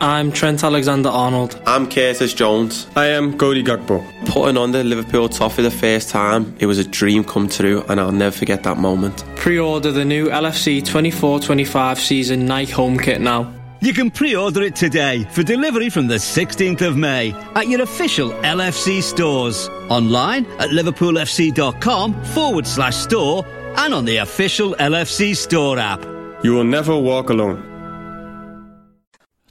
I'm Trent Alexander Arnold. I'm Curtis Jones. I am Cody Gakpo. Putting on the Liverpool top for the first time, it was a dream come true, and I'll never forget that moment. Pre order the new LFC 24 25 season Nike home kit now. You can pre order it today for delivery from the 16th of May at your official LFC stores. Online at liverpoolfc.com forward slash store and on the official LFC store app. You will never walk alone.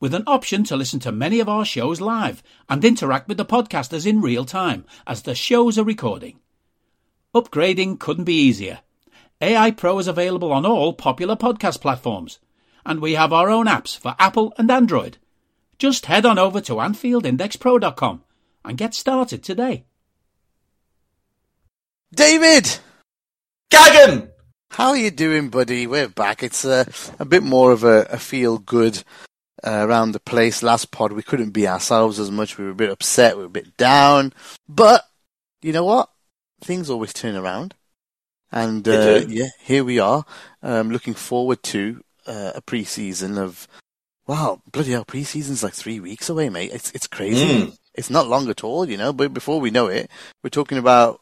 with an option to listen to many of our shows live and interact with the podcasters in real time as the shows are recording. Upgrading couldn't be easier. AI Pro is available on all popular podcast platforms, and we have our own apps for Apple and Android. Just head on over to AnfieldIndexPro.com and get started today. David! Gagan! How are you doing, buddy? We're back. It's a, a bit more of a, a feel good uh, around the place. Last pod, we couldn't be ourselves as much. We were a bit upset. We were a bit down. But, you know what? Things always turn around. And, uh, yeah, here we are. Um, looking forward to uh, a pre-season of, wow, bloody hell, pre-season's like three weeks away, mate. It's, it's crazy. Mm. It's not long at all, you know, but before we know it, we're talking about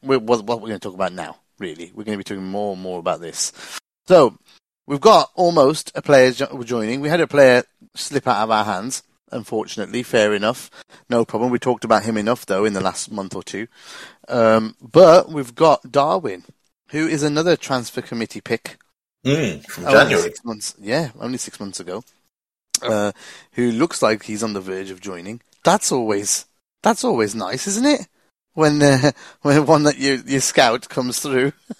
what, what we're going to talk about now, really. We're going to be talking more and more about this. So, we've got almost a player joining. We had a player slip out of our hands, unfortunately. Fair enough. No problem. We talked about him enough, though, in the last month or two. Um, but we've got Darwin, who is another transfer committee pick. Mm, from January. six months, yeah, only six months ago. Uh, who looks like he's on the verge of joining. That's always that's always nice, isn't it? When uh, when one that you you scout comes through.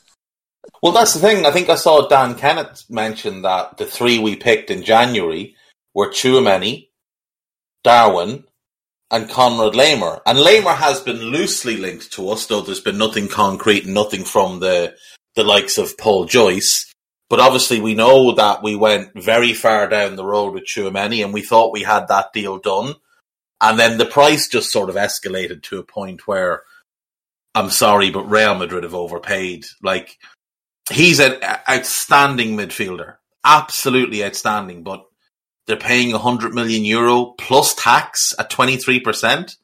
Well, that's the thing. I think I saw Dan Kennett mention that the three we picked in January were Tchouameni, Darwin, and Konrad Laimer. And Laimer has been loosely linked to us, though there's been nothing concrete, nothing from the the likes of Paul Joyce. But obviously, we know that we went very far down the road with Tchouameni, and we thought we had that deal done. And then the price just sort of escalated to a point where, I'm sorry, but Real Madrid have overpaid. Like, he's an outstanding midfielder, absolutely outstanding. But they're paying 100 million euro plus tax at 23%,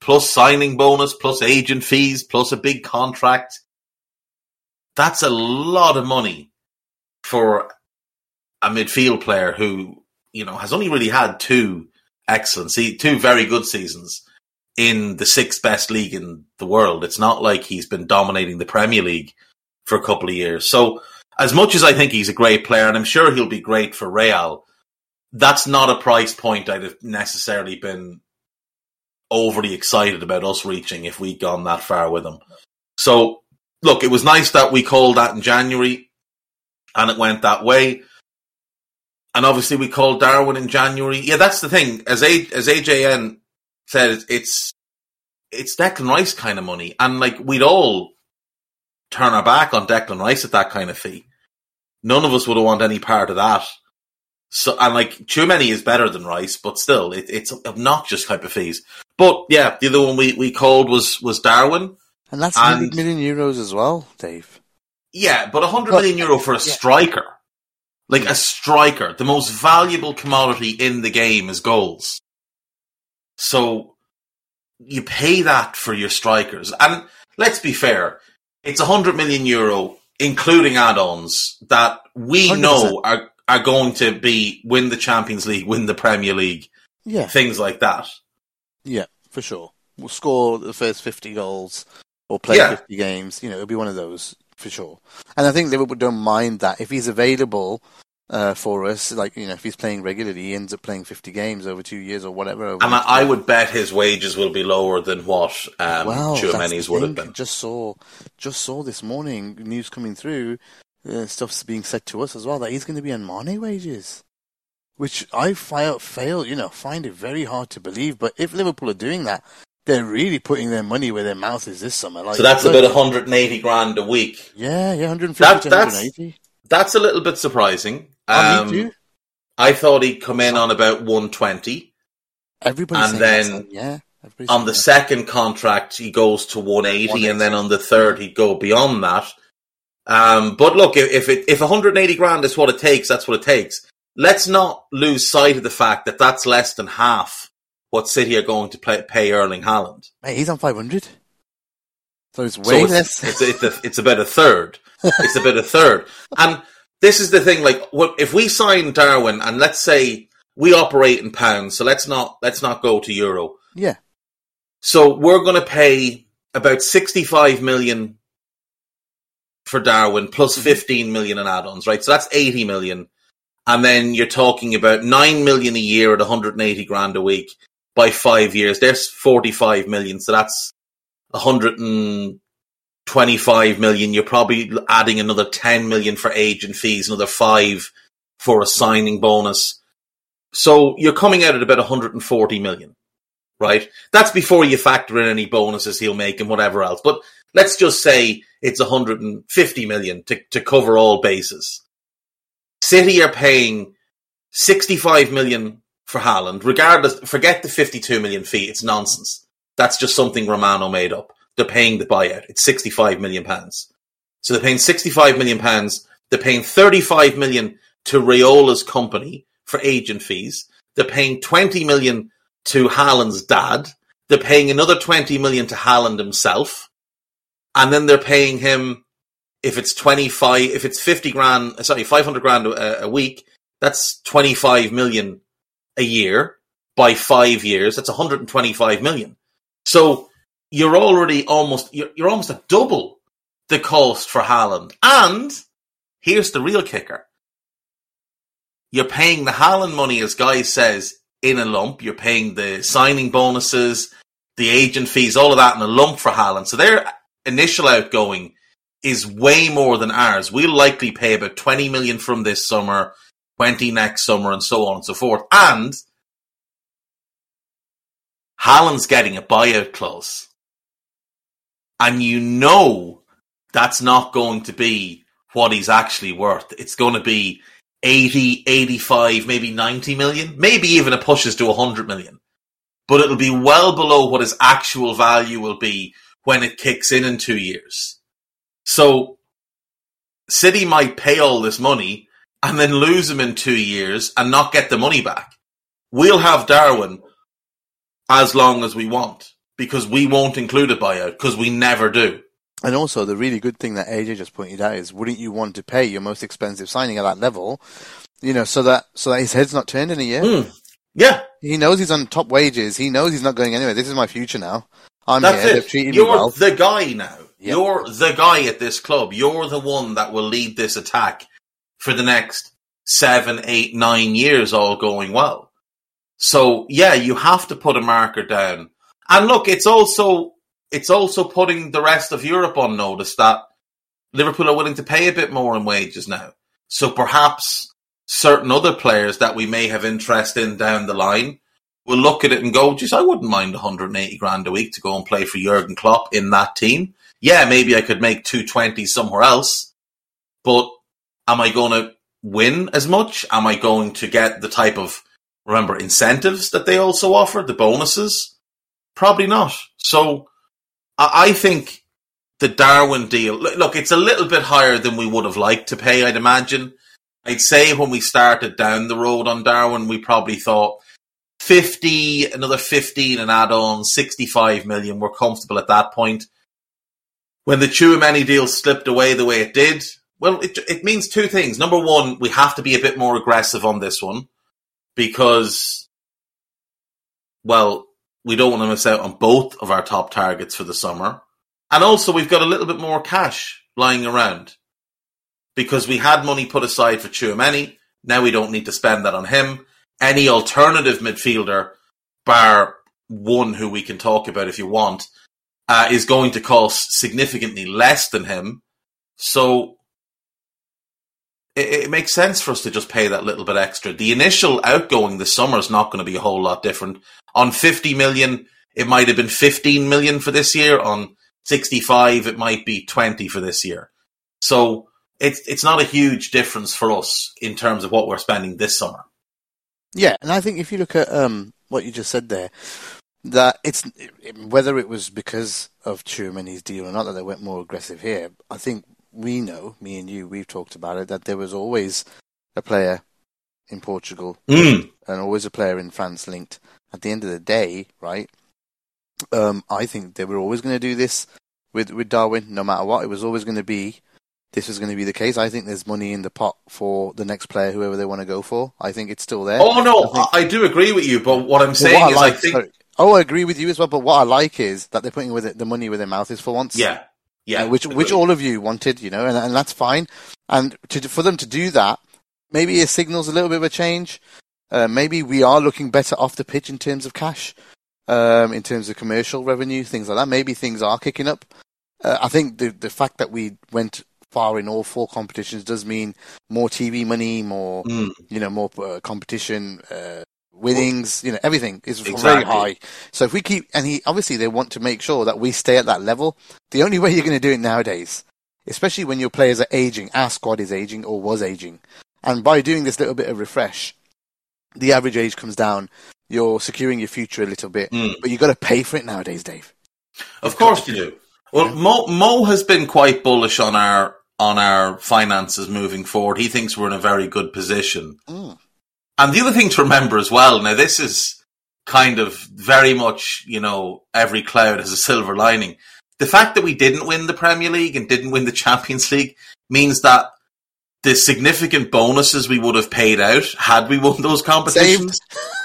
plus signing bonus, plus agent fees, plus a big contract. That's a lot of money for a midfield player who, you know, has only really had two excellent, two very good seasons in the sixth best league in the world. It's not like he's been dominating the Premier League for a couple of years. So, as much as I think he's a great player, and I'm sure he'll be great for Real, that's not a price point I'd have necessarily been overly excited about us reaching if we'd gone that far with him. So, look, it was nice that we called that in January and it went that way. And obviously, we called Darwin in January. Yeah, that's the thing. As A, as AJN said, it's it's Declan Rice kind of money, and like we'd all turn our back on Declan Rice at that kind of fee. None of us would have want any part of that. So, and like too many is better than Rice, but still, it, it's obnoxious type of fees. But yeah, the other one we, we called was was Darwin. And that's And- million euros as well, Dave. Yeah, but 100 But- million euro for a striker. Like a striker. The most valuable commodity in the game is goals. So you pay that for your strikers. And let's be fair, it's 100 million euro, including add-ons, that we 100%. know are, are going to be win the Champions League, win the Premier League, Yeah, things like that. yeah, for sure. We'll score the first 50 goals or play Yeah. 50 games. You know, it'll be one of those for sure. And I think Liverpool don't mind that. If he's available uh, for us, like, you know, if he's playing regularly, he ends up playing 50 games over two years or whatever. over And I, I would bet his wages will be lower than what um, Wow, that's Tchouameni's the would have been. Just saw, just saw this morning news coming through. Uh, stuff's being said to us as well that he's going to be on Mane wages. which I fi- fail, you know, find it very hard to believe. But if Liverpool are doing that, they're really putting their money where their mouth is this summer. Like, So that's about 180 grand a week. yeah, yeah, 150 That- that's- 180. That's a little bit surprising. Oh, Um, me too. I thought he'd come in on about 120. Everybody's and saying that, then yeah. everybody's On the that. second contract, he goes to 180, and then on the third, he'd go beyond that. Um, but look, if if, it, if 180 grand is what it takes, that's what it takes. Let's not lose sight of the fact that that's less than half what City are going to pay, pay Erling Haaland. Mate, he's on 500. So it's So way it's, less. It's, it's, a, it's about a third. It's about a third. And this is the thing. Like, what if we sign Darwin, and let's say we operate in pounds, so let's not let's not go to euro. yeah. So we're going to pay about sixty-five million for Darwin plus mm-hmm. fifteen million in add-ons, right? So that's eighty million, and then you're talking about nine million a year at one hundred and eighty grand a week by five years. There's forty-five million, so that's a hundred and twenty-five million. You're probably adding another ten million for agent fees, another five for a signing bonus. So you're coming out at about 140 million right? That's before you factor in any bonuses he'll make and whatever else. But let's just say it's 150 million to, to cover all bases. City are paying 65 million for Haaland, regardless, forget the 52 million fee. It's nonsense. That's just something Romano made up. They're paying the buyout. It's 65 million pounds. So they're paying 65 million pounds. They're paying 35 million to Raiola's company for agent fees. They're paying 20 million to Haaland's dad. They're paying another 20 million to Haaland himself. And then they're paying him, if it's 25, if it's 50 grand, uh, sorry, 500 grand a, a week, that's 25 million a year by five years. That's 125 million. So you're already almost, you're, you're almost a double the cost for Haaland. And here's the real kicker. You're paying the Haaland money, as Guy says, in a lump. You're paying the signing bonuses, the agent fees, all of that in a lump for Haaland. So their initial outgoing is way more than ours. We'll likely pay about 20 million from this summer, 20 next summer, and so on and so forth. And Haaland's getting a buyout clause. And you know that's not going to be what he's actually worth. It's going to be 80, 85, maybe 90 million, maybe even it pushes to 100 million. But it'll be well below what his actual value will be when it kicks in in two years. So City might pay all this money and then lose him in two years and not get the money back. We'll have Darwin as long as we want because we won't include a buyout because we never do. And also, the really good thing that AJ just pointed out is, wouldn't you want to pay your most expensive signing at that level, you know, so that so that his head's not turned in a year? Mm. Yeah, He knows he's on top wages. He knows he's not going anywhere. This is my future now. I'm That's here. They've it. treated You're me well. the guy now. Yep. You're the guy at this club. You're the one that will lead this attack for the next seven, eight, nine years, all going well. So yeah, you have to put a marker down. And look, it's also it's also putting the rest of Europe on notice that Liverpool are willing to pay a bit more in wages now. So perhaps certain other players that we may have interest in down the line will look at it and go, geez, I wouldn't mind 180 grand a week to go and play for Jurgen Klopp in that team. Yeah, maybe I could make 220 somewhere else, but am I going to win as much? Am I going to get the type of, remember, incentives that they also offer, the bonuses? Probably not. So I think the Darwin deal, look, it's a little bit higher than we would have liked to pay, I'd imagine. I'd say when we started down the road on Darwin, we probably thought 50, another 15 and add on, 65 million. We're comfortable at that point. When the Tchouameni deal slipped away the way it did, well, it, it means two things. Number one, we have to be a bit more aggressive on this one because, well, we don't want to miss out on both of our top targets for the summer. And also, we've got a little bit more cash lying around because we had money put aside for Tchouameni. Now we don't need to spend that on him. Any alternative midfielder, bar one who we can talk about if you want, uh, is going to cost significantly less than him. So it, it makes sense for us to just pay that little bit extra. The initial outgoing this summer is not going to be a whole lot different. On 50 million, it might have been 15 million for this year. On 65, it might be 20 for this year. So it's it's not a huge difference for us in terms of what we're spending this summer. Yeah, and I think if you look at um, what you just said there, that it's whether it was because of Tchouameni's deal or not that they went more aggressive here. I think we know, me and you, we've talked about it that there was always a player in Portugal Mm. and always a player in France linked. At the end of the day, right? Um, I think they were always going to do this with with Darwin, no matter what. It was always going to be this was going to be the case. I think there's money in the pot for the next player, whoever they want to go for. I think it's still there. Oh no, I think- I, I do agree with you, but what I'm saying what is, I like, I think, sorry. oh, I agree with you as well. But what I like is that they're putting with it the money where their mouth is for once. yeah, yeah, Uh, which which all of you wanted, you know, and and that's fine. And to for them to do that, maybe it signals a little bit of a change. Uh, maybe we are looking better off the pitch in terms of cash, um, in terms of commercial revenue, things like that. Maybe things are kicking up. Uh, I think the the fact that we went far in all four competitions does mean more TV money, more Mm. you know, more uh, competition, uh, winnings, you know, everything is very high. So if we keep, and he obviously they want to make sure that we stay at that level. The only way you're going to do it nowadays, especially when your players are aging, our squad is aging or was aging, and by doing this little bit of refresh, the average age comes down. You're securing your future a little bit, Mm. but you've got to pay for it nowadays, Dave. Of course you do. Well, Mo, Mo has been quite bullish on our on our finances moving forward. He thinks we're in a very good position. Mm. And the other thing to remember as well, now this is kind of very much, you know, every cloud has a silver lining. The fact that we didn't win the Premier League and didn't win the Champions League means that the significant bonuses we would have paid out had we won those competitions,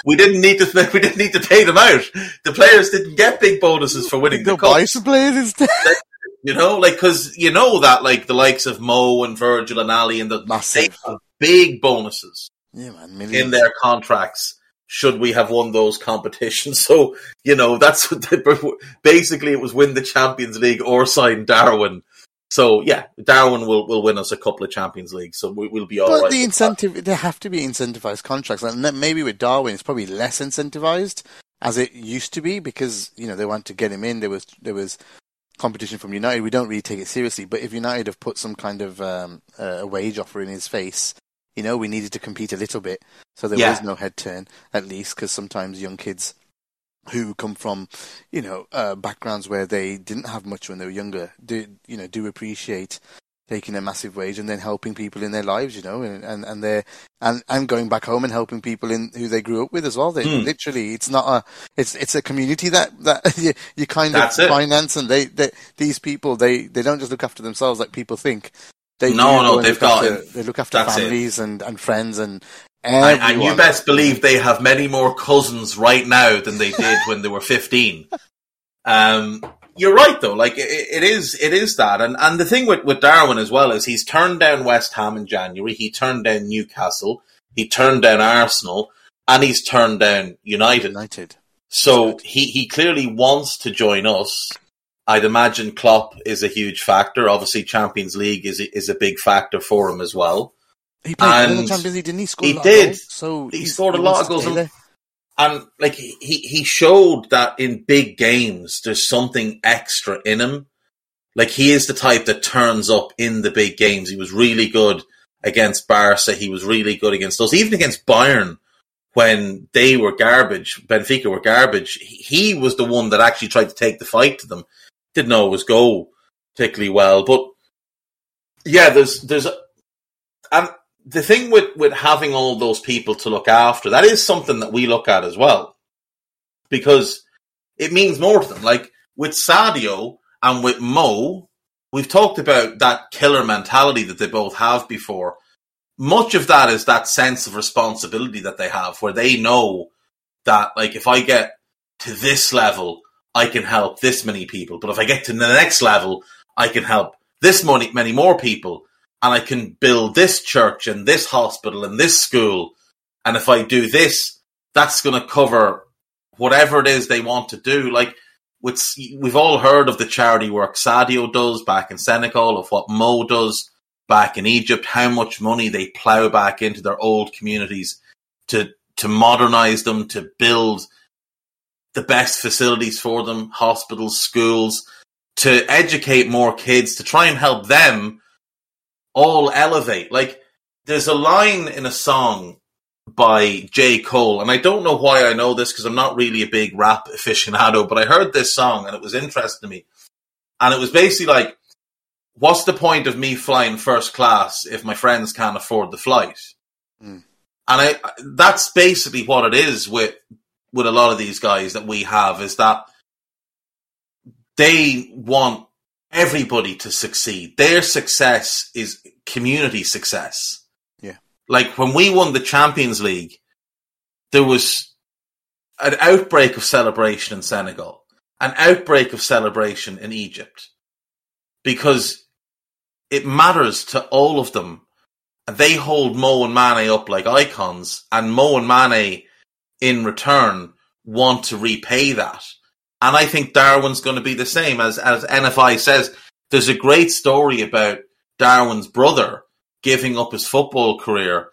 we didn't need to we didn't need to pay them out. The players didn't get big bonuses for winning the buy some players instead. You know, like because you know that like the likes of Mo and Virgil and Ali and the they Massive. have big bonuses Yeah, man, millions. in their contracts should we have won those competitions. So you know that's basically it was win the Champions League or sign Darwin. So yeah, Darwin will will win us a couple of Champions Leagues, so we, we'll be all But right. the with that. incentive, there have to be incentivized contracts, and then maybe with Darwin, it's probably less incentivized as it used to be because you know they want to get him in. There was there was competition from United. We don't really take it seriously, but if United have put some kind of um, uh, a wage offer in his face, you know, we needed to compete a little bit, so there Yeah. was no head turn at least because sometimes young kids who come from, you know, uh, backgrounds where they didn't have much when they were younger, do you know, do appreciate taking a massive wage and then helping people in their lives, you know, and and and they're and and going back home and helping people in who they grew up with as well. They Hmm. literally, it's not a, it's it's a community that that you, you kind of it. finance, and they, they these people they they don't just look after themselves like people think. They No, no, they've got- after, they look after that's it. families and and friends and And, and you best believe they have many more cousins right now than they did when they were 15. Um, you're right though. Like it, it is, it is that. And, and the thing with, with Darwin as well is he's turned down West Ham in January. He turned down Newcastle. He turned down Arsenal and he's turned down United. United. So he, he clearly wants to join us. I'd imagine Klopp is a huge factor. Obviously Champions League is, is a big factor for him as well. He played in the Champions League, didn't he? Scored he a lot did. Of goals, so He scored a lot of goals and- and like he he showed that in big games there's something extra in him like he is the type that turns up in the big games he was really good against Barca he was really good against us even against Bayern when they were garbage Benfica were garbage he was the one that actually tried to take the fight to them didn't always go particularly well but yeah there's there's and the thing with, with having all those people to look after, that is something that we look at as well. Because it means more to them. Like with Sadio and with Mo, we've talked about that killer mentality that they both have before. Much of that is that sense of responsibility that they have, where they know that, like, if I get to this level, I can help this many people. But if I get to the next level, I can help this many, many more people and I can build this church and this hospital and this school. And if I do this, that's going to cover whatever it is they want to do. Like we've all heard of the charity work Sadio does back in Senegal, of what Mo does back in Egypt, how much money they plow back into their old communities to to modernize them, to build the best facilities for them, hospitals, schools, to educate more kids, to try and help them all elevate. Like there's a line in a song by J. Cole, and I don't know why I know this because I'm not really a big rap aficionado, but I heard this song and it was interesting to me. And it was basically like, what's the point of me flying first class if my friends can't afford the flight? Mm. And I, that's basically what it is with, with a lot of these guys that we have is that they want everybody to succeed. Their success is community success. Yeah. Like when we won the Champions League, there was an outbreak of celebration in Senegal, an outbreak of celebration in Egypt, because it matters to all of them. They hold Mo and Mane up like icons, and Mo and Mane, in return, want to repay that. And I think Darwin's going to be the same. As as NFI says, there's a great story about Darwin's brother giving up his football career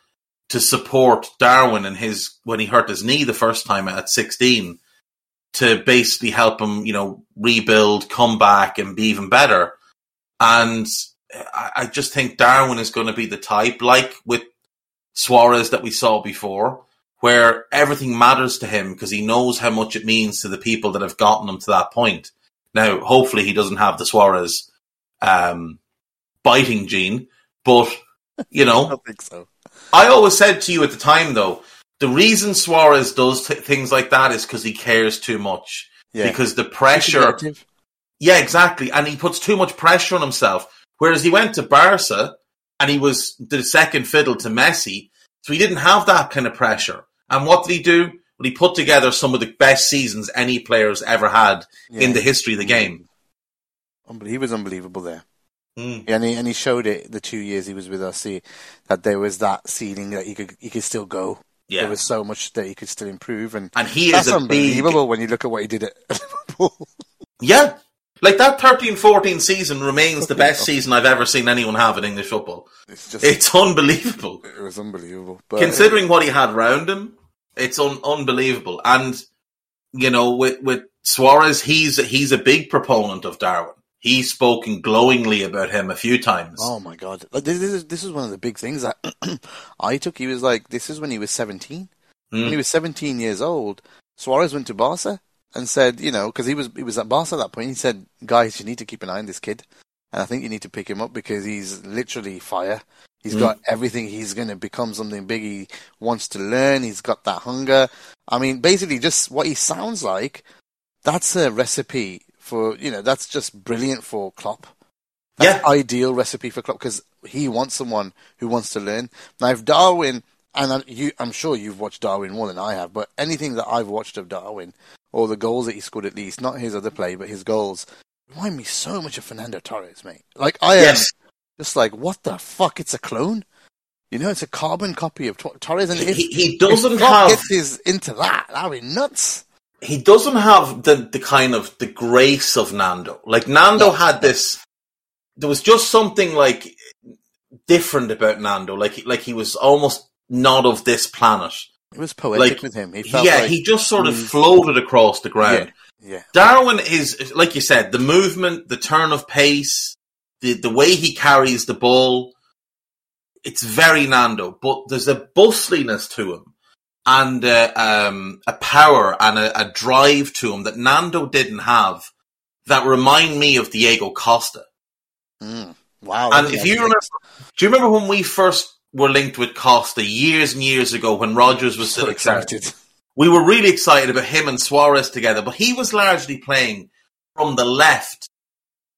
to support Darwin and his when he hurt his knee the first time at 16 to basically help him, you know, rebuild, come back, and be even better. And I, I just think Darwin is going to be the type, like with Suarez that we saw before, where everything matters to him because he knows how much it means to the people that have gotten him to that point. Now, hopefully, he doesn't have the Suarez um, biting gene, but you I know, don't think so. I always said to you at the time, though, the reason Suarez does t- things like that is because he cares too much. Yeah. Because the pressure, yeah, exactly, and he puts too much pressure on himself. Whereas he went to Barca and he was the second fiddle to Messi, so he didn't have that kind of pressure. And what did he do? Well, he put together some of the best seasons any player's ever had Yeah. in the history of the game. Unbel- He was unbelievable there. Mm. Yeah, and he, and he showed it the two years he was with us. See that there was that ceiling that he could he could still go. Yeah, There was so much that he could still improve, and and he that's is a big unbelievable when you look at what he did at Liverpool. Yeah. Like that 13 14 season remains the best season I've ever seen anyone have in English football. It's just It's unbelievable. it was unbelievable. But Considering what he had around him, it's un- unbelievable. And, you know, with, with Suarez, he's, he's a big proponent of Darwin. He's spoken glowingly about him a few times. Oh my god! Like, this, this is this is one of the big things that I took. He was like, this is when he was seventeen. When Mm. he was seventeen years old, Suarez went to Barca and said, you know, because he was he was at Barca at that point. He said, guys, you need to keep an eye on this kid, and I think you need to pick him up because he's literally fire. He's Mm. got everything. He's going to become something big. He wants to learn. He's got that hunger. I mean, basically, just what he sounds like. That's a recipe for you know. That's just brilliant for Klopp. That's Yeah. ideal recipe for Klopp because he wants someone who wants to learn. Now, if Darwin, and you, I'm sure you've watched Darwin more than I have, but anything that I've watched of Darwin, or the goals that he scored at least, not his other play, but his goals, remind me so much of Fernando Torres, mate. Like, I am Yes. just like, what the fuck? It's a clone? You know, it's a carbon copy of Tor- Torres, and if, He, he doesn't Klopp have gets his into that, that'd be nuts. he doesn't have the the kind of the grace of Nando. Like Nando had this. There was just something like different about Nando. Like like he was almost not of this planet. It was poetic Like, with him. He felt yeah, like, he just sort of Mm. floated across the ground. yeah. Darwin is, like you said, the movement, the turn of pace, the the way he carries the ball. It's very Nando, but there's a bustliness to him and uh, um, a power and a, a drive to him that Nando didn't have. That remind me of Diego Costa. Mm. Wow. And if you remember, do you remember when we first were linked with Costa years and years ago when Rodgers was still so excited? we were really excited about him and Suarez together, but he was largely playing from the left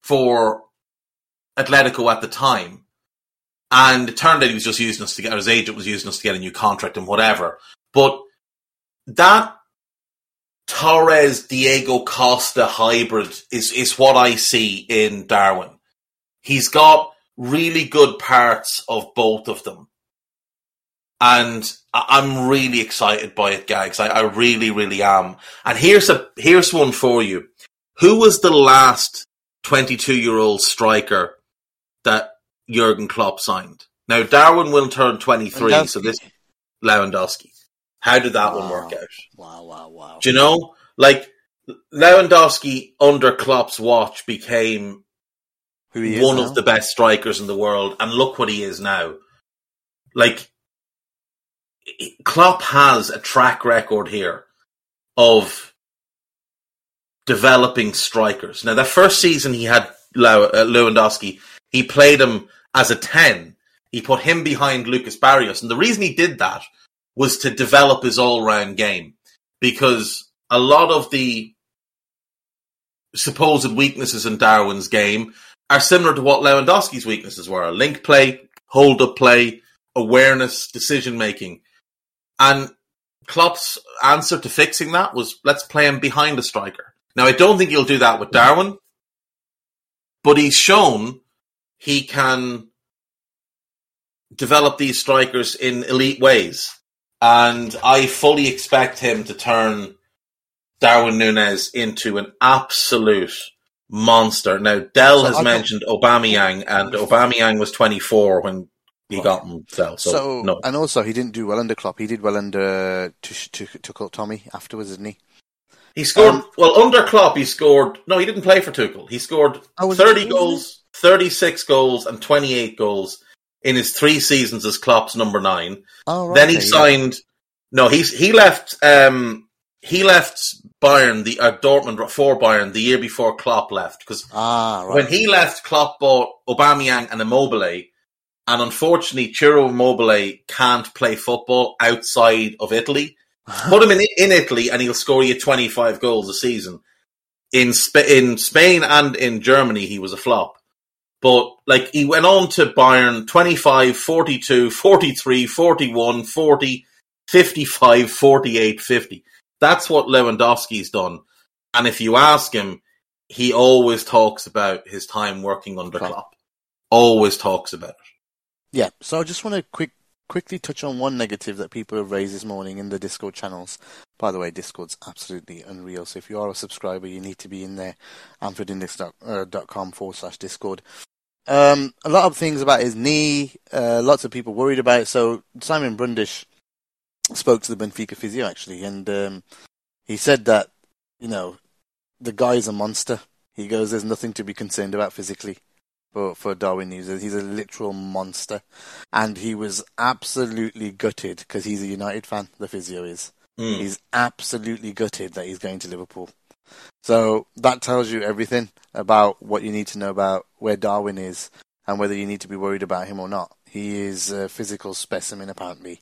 for Atletico at the time. And it turned out he was just using us to get, or his agent was using us to get a new contract and whatever. But that Torres Diego Costa hybrid is, is what I see in Darwin. He's got really good parts of both of them. And I'm really excited by it, Gags. I, I really, really am. And here's a here's one for you. Who was the last 22 year old striker that Jurgen Klopp signed. Now Darwin will turn 23, Lewandowski. so this Lewandowski. How did that one work out? Wow, wow, wow. Do you know? Like Lewandowski under Klopp's watch became Who he is one now? of the best strikers in the world, and look what he is now. Like Klopp has a track record here of developing strikers. Now, the first season he had uh, Lewandowski, he played him as a ten. He put him behind Lucas Barrios, and the reason he did that was to develop his all-round game because a lot of the supposed weaknesses in Darwin's game are similar to what Lewandowski's weaknesses were: link play, hold up play, awareness, decision making. And Klopp's answer to fixing that was let's play him behind the striker. Now I don't think he'll do that with Darwin, but he's shown he can develop these strikers in elite ways. And I fully expect him to turn Darwin Nunez into an absolute monster. Now, Dell So has mentioned Aubameyang, and Aubameyang was 24 when he Right. got himself. So, So, no. and also he didn't do well under Klopp. He did well under Tuch- Tuch- Tuchel Tommy afterwards, didn't he? He scored, um, well, under Klopp, he scored, no, he didn't play for Tuchel. He scored Oh, 30 it- goals, 36 goals, and 28 goals in his three seasons as Klopp's number nine. Oh, right. then he yeah. signed. No, he's he left. Um, he left Bayern, the uh, Dortmund for Bayern the year before Klopp left because Ah, right. when he left, Klopp bought Aubameyang and Immobile, and unfortunately, Ciro Immobile can't play football outside of Italy. Uh-huh. Put him in in Italy, and he'll score you twenty five goals a season. In Sp- in Spain and in Germany, he was a flop. But like he went on to Bayern 25, 42, 43, 41, 40, 55, 48, 50. That's what Lewandowski's done. And if you ask him, he always talks about his time working under Klopp. Klopp. Always talks about it. Yeah, so I just want to quick quickly touch on one negative that people have raised this morning in the Discord channels. By the way, Discord's absolutely unreal. So if you are a subscriber, you need to be in there. AnfieldIndex.com forward slash Discord. Um, a lot of things about his knee. Uh, lots of people worried about it. So Simon Brundish spoke to the Benfica physio actually, and um, he said that you know the guy's a monster. He goes, "There's nothing to be concerned about physically." For, for Darwin users, he's a literal monster, and he was absolutely gutted because he's a United fan. The physio is. Mm. He's absolutely gutted that he's going to Liverpool. So that tells you everything about what you need to know about where Darwin is and whether you need to be worried about him or not. He is a physical specimen, apparently.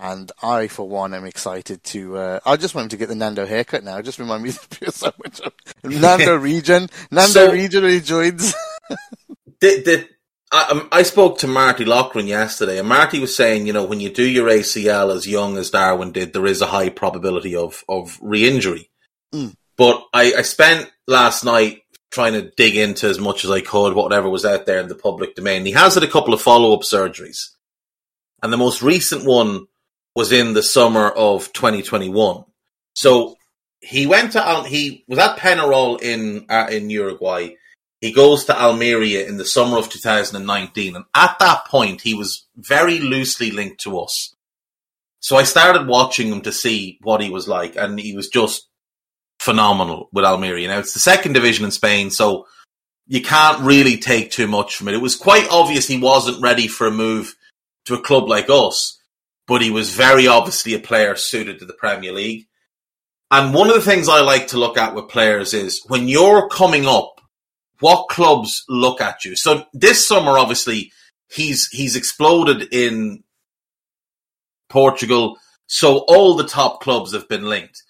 And I, for one, am excited to. Uh, I just want him to get the Nando haircut now. Just remind me so much of Nando Region. Nando So- Region when he joins. the, the, I, um, I spoke to Marty Lochran yesterday, and Marty was saying, you know, when you do your ACL as young as Darwin did, there is a high probability of, of re-injury. Mm. But I, I spent last night trying to dig into as much as I could, whatever was out there in the public domain. He has had a couple of follow-up surgeries. And the most recent one was in the summer of 2021. So he went to, he was at Penarol in, uh, in Uruguay. He goes to Almeria in the summer of 2019, and at that point, he was very loosely linked to us. So I started watching him to see what he was like, and he was just phenomenal with Almeria. Now, it's the second division in Spain, so you can't really take too much from it. It was quite obvious he wasn't ready for a move to a club like us, but he was very obviously a player suited to the Premier League. And one of the things I like to look at with players is when you're coming up, what clubs look at you. So this summer, obviously, he's he's exploded in Portugal. So all the top clubs have been linked.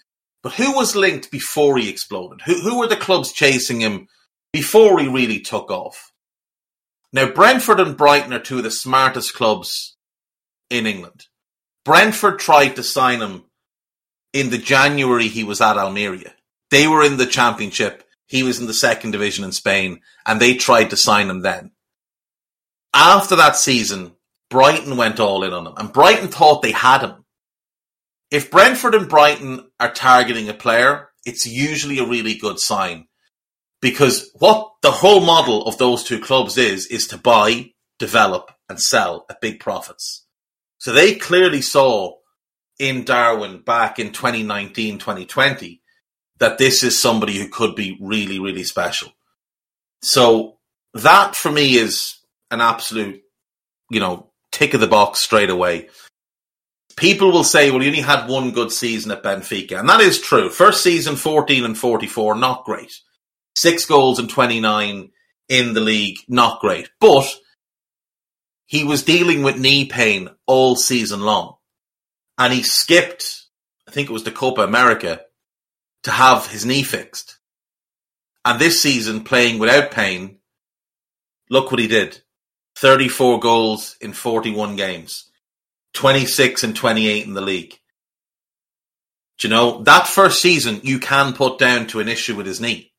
But who was linked before he exploded? Who who were the clubs chasing him before he really took off? Now Brentford and Brighton are two of the smartest clubs in England. Brentford tried to sign him in the January he was at Almeria. They were in the championship. He was in the second division in Spain and they tried to sign him then. After that season, Brighton went all in on him and Brighton thought they had him. If Brentford and Brighton are targeting a player, it's usually a really good sign because what the whole model of those two clubs is, is to buy, develop, and sell at big profits. So they clearly saw in Darwin back in 2019, 2020 that this is somebody who could be really, really special. So that for me is an absolute, you know, tick of the box straight away. People will say, well, you only had one good season at Benfica. And that is true. First season, 14 and 44, not great. Six goals and 29 in the league, not great. But he was dealing with knee pain all season long. And he skipped, I think it was the Copa America, to have his knee fixed. And this season, playing without pain, look what he did 34 goals in 41 games, 26 and 28 in the league. Do you know, that first season you can put down to an issue with his knee.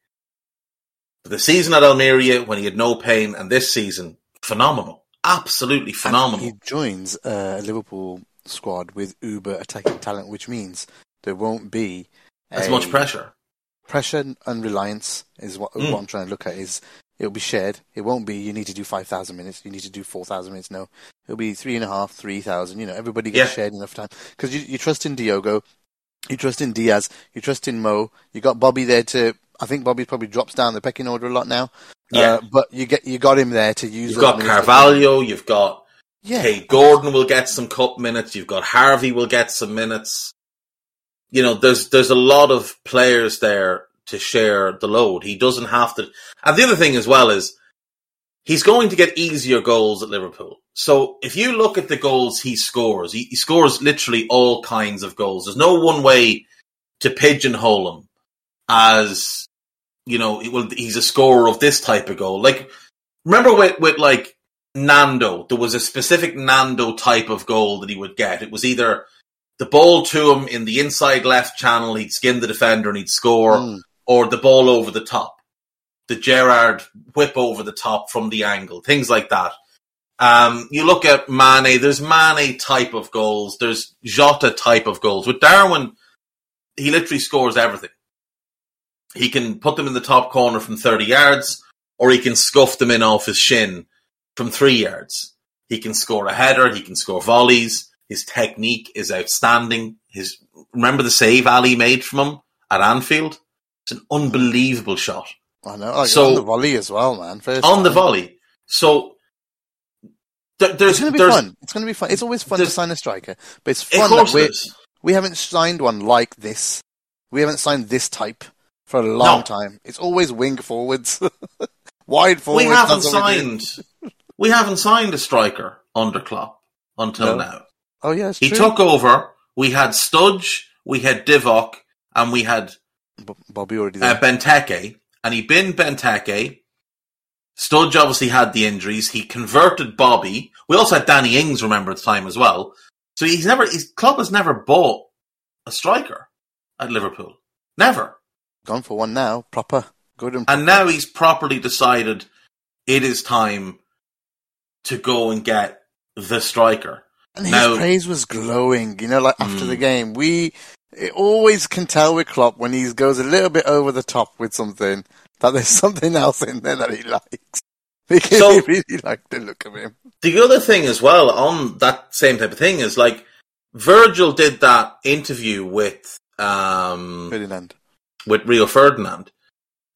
But the season at Almeria, when he had no pain, and this season, phenomenal. Absolutely phenomenal. And he joins a Liverpool squad with uber attacking talent, which means there won't be as much pressure. Pressure and reliance is what, mm. what I'm trying to look at. Is it'll be shared. It won't be you need to do five thousand minutes. You need to do four thousand minutes. No, it'll be three and a half, three thousand. You know, everybody gets yeah. shared enough time because you, you trust in Diogo, you trust in Diaz, you trust in Mo. You got Bobby there to. I think Bobby probably drops down the pecking order a lot now. Yeah, uh, but you get you got him there to use. You've got Carvalho. You've got. Yeah. Hey, Gordon will get some cup minutes. You've got Harvey will get some minutes you know, there's there's a lot of players there to share the load. He doesn't have to. And the other thing as well is he's going to get easier goals at Liverpool. So if you look at the goals he scores, he, he scores literally all kinds of goals. There's no one way to pigeonhole him as you know. Well, he's a scorer of this type of goal. Like remember with with like Nando, there was a specific Nando type of goal that he would get. It was either the ball to him in the inside left channel, he'd skin the defender and he'd score, mm. or the ball over the top, the Gerrard whip over the top from the angle, things like that. Um, you look at Mane, there's Mane type of goals, there's Jota type of goals. With Darwin, he literally scores everything. He can put them in the top corner from 30 yards, or he can scuff them in off his shin from three yards. He can score a header, he can score volleys. His technique is outstanding. His remember the save Ali made from him at Anfield? It's an unbelievable shot. I know. Like so, on the volley as well, man. First on time. the volley. So th- there's, it's going to be fun. It's going to be fun. It's always fun to sign a striker, but it's fun that we we haven't signed one like this. We haven't signed this type for a long no. time. It's always wing forwards, wide forwards. We haven't signed. We, we haven't signed a striker under Klopp until no. now. Oh yeah, he true. took over. We had Studge, we had Divock, and we had B- Bobby already there. Uh, Benteke, and he been Benteke. Studge obviously had the injuries. He converted Bobby. We also had Danny Ings, remember at the time as well. So he's never his club has never bought a striker at Liverpool. Never. Gone for one now, proper. Good and, proper. and now he's properly decided it is time to go and get the striker. And his now, praise was glowing, you know, like after mm. the game. We always can tell with Klopp when he goes a little bit over the top with something that there's something else in there that he likes. Because so, he really liked the look of him. The other thing as well on that same type of thing is like Virgil did that interview with um, Ferdinand. with Rio Ferdinand,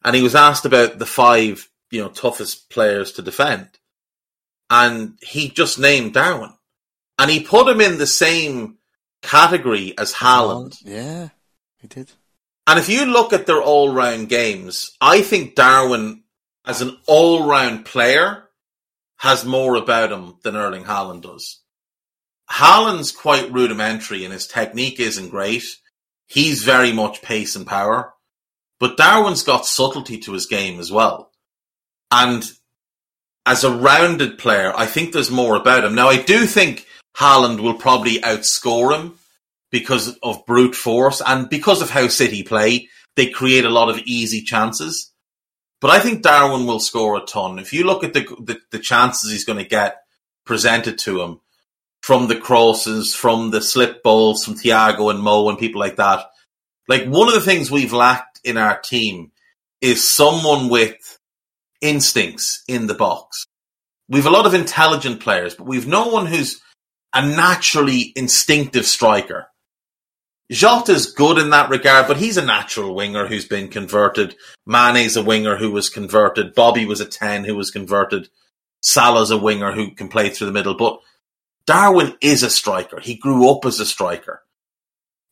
and he was asked about the five you know toughest players to defend, and he just named Darwin and he put him in the same category as Haaland. Yeah, he did. And if you look at their all round games, I think Darwin, as an all round player, has more about him than Erling Haaland does. Haaland's quite rudimentary and his technique isn't great. He's very much pace and power. But Darwin's got subtlety to his game as well. And as a rounded player, I think there's more about him. Now, I do think Haaland will probably outscore him because of brute force and because of how City play. They create a lot of easy chances. But I think Darwin will score a ton. If you look at the the, the chances he's going to get presented to him from the crosses, from the slip balls from Thiago and Mo and people like that, like one of the things we've lacked in our team is someone with instincts in the box. We've a lot of intelligent players, but we've no one who's a naturally instinctive striker. Jota's good in that regard, but he's a natural winger who's been converted. Mane's a winger who was converted. Bobby was a 10 who was converted. Salah's a winger who can play through the middle. But Darwin is a striker. He grew up as a striker.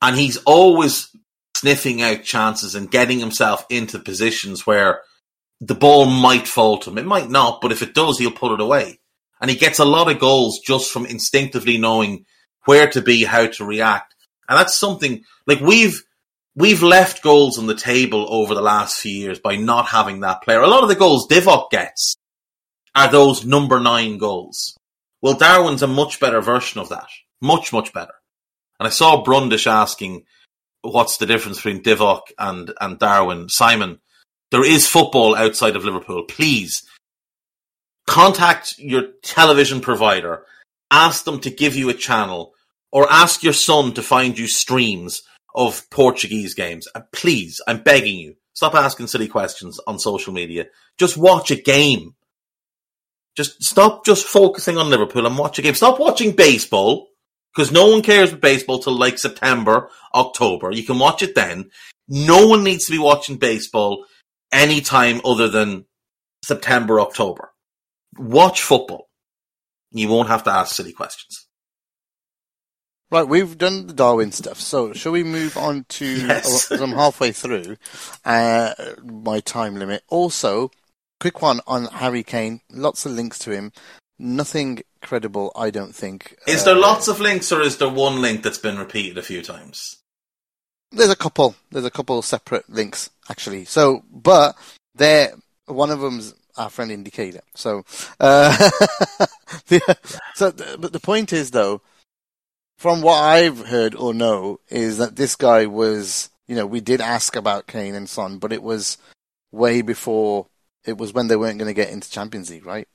And he's always sniffing out chances and getting himself into positions where the ball might fall to him. It might not, but if it does, he'll put it away. And he gets a lot of goals just from instinctively knowing where to be, how to react. And that's something like we've we've left goals on the table over the last few years by not having that player. A lot of the goals Divock gets are those number nine goals. Well, Darwin's a much better version of that. Much, much better. And I saw Brundish asking, what's the difference between Divock and, and Darwin? Simon, there is football outside of Liverpool. Please contact your television provider. Ask them to give you a channel or ask your son to find you streams of Portuguese games. And please, I'm begging you, stop asking silly questions on social media. Just watch a game. Just stop just focusing on Liverpool and watch a game. Stop watching baseball because no one cares about baseball till like September, October. You can watch it then. No one needs to be watching baseball any time other than September, October. Watch football. You won't have to ask silly questions. Right, we've done the Darwin stuff, so shall we move on to? Yes. I'm halfway through uh, my time limit. Also, quick one on Harry Kane. Lots of links to him. Nothing credible, I don't think. Is Uh, there lots of links or is there one link that's been repeated a few times? There's a couple. There's a couple separate links actually. So, but there, one of them's our friend Indicator. So, uh, the, so, but the point is though, from what I've heard or know, is that this guy was, you know, we did ask about Kane and Son, but it was way before. It was when they weren't going to get into Champions League, right?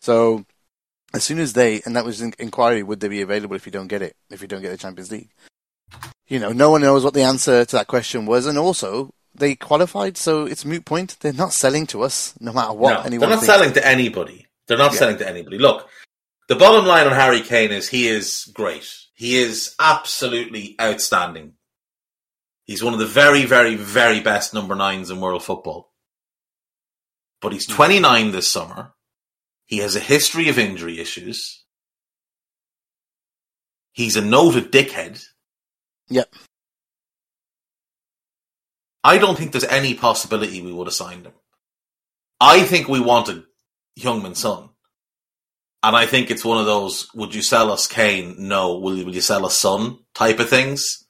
So, as soon as they, and that was an inquiry, would they be available if you don't get it, if you don't get the Champions League? You know, no one knows what the answer to that question was, and also they qualified, so it's moot point. They're not selling to us, no matter what no, anyone. they're not thinks. selling to anybody. They're not Yeah. selling to anybody. Look, the bottom line on Harry Kane is he is great. He is absolutely outstanding. He's one of the very, very, very best number nines in world football. But he's hmm. 29 this summer. He has a history of injury issues. He's a noted dickhead. Yep. I don't think there's any possibility we would have signed him. I think we wanted Heung-min Son. And I think it's one of those, would you sell us Kane? No. Will you, will you sell us Son type of things?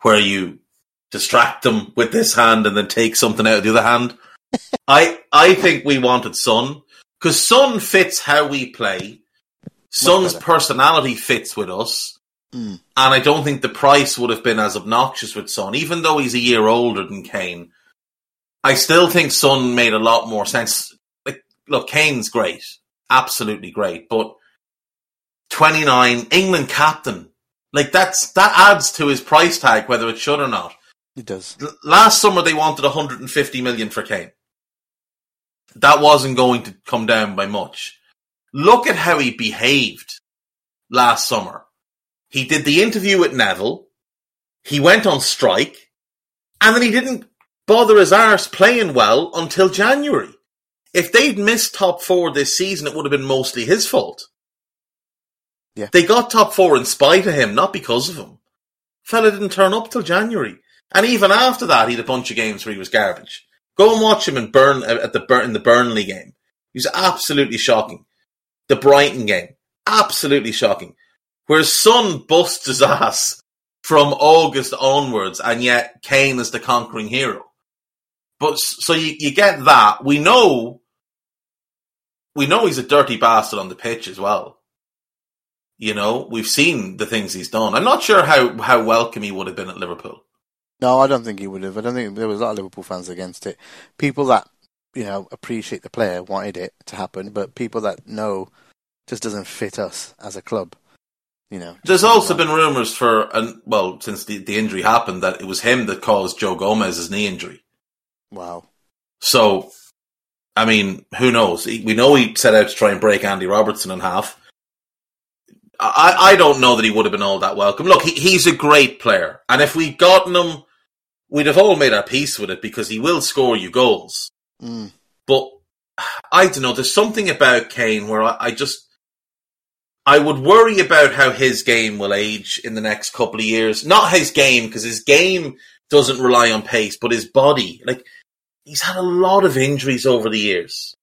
Where you distract them with this hand and then take something out of the other hand. I, I think we wanted Son. Cause Son fits how we play. Son's personality fits with us. Mm. And I don't think the price would have been as obnoxious with Son, even though he's a year older than Kane. I still think Son made a lot more sense. Like, look, Kane's great, absolutely great, but 29, England captain, like that's, that adds to his price tag, whether it should or not. It does. L- Last summer they wanted 150 million for Kane. That wasn't going to come down by much. Look at how he behaved last summer. He did the interview with Neville. He went on strike and then he didn't bother his arse playing well until January. If they'd missed top four this season, it would have been mostly his fault. Yeah. They got top four in spite of him, not because of him. Fella didn't turn up till January. And even after that, he had a bunch of games where he was garbage. Go and watch him in Burn uh, at the in the Burnley game. He was absolutely shocking. The Brighton game, absolutely shocking. Whereas Son busts his ass from August onwards, and yet Kane is the conquering hero. But so you, you get that. We know, we know he's a dirty bastard on the pitch as well. You know, we've seen the things he's done. I'm not sure how, how welcome he would have been at Liverpool. No, I don't think he would have. I don't think there was a lot of Liverpool fans against it. People that you know appreciate the player wanted it to happen, but people that know just doesn't fit us as a club. You know, There's also been rumours for, and well, since the, the injury happened, that it was him that caused Joe Gomez's knee injury. wow. So I mean, who knows? We know he set out to try and break Andy Robertson in half. I, I don't know that he would have been all that welcome. Look, he, he's a great player. And if we'd gotten him, we'd have all made our peace with it because he will score you goals. Mm. But I don't know. There's something about Kane where I, I just, I would worry about how his game will age in the next couple of years. Not his game, because his game doesn't rely on pace, but his body. Like, he's had a lot of injuries over the years.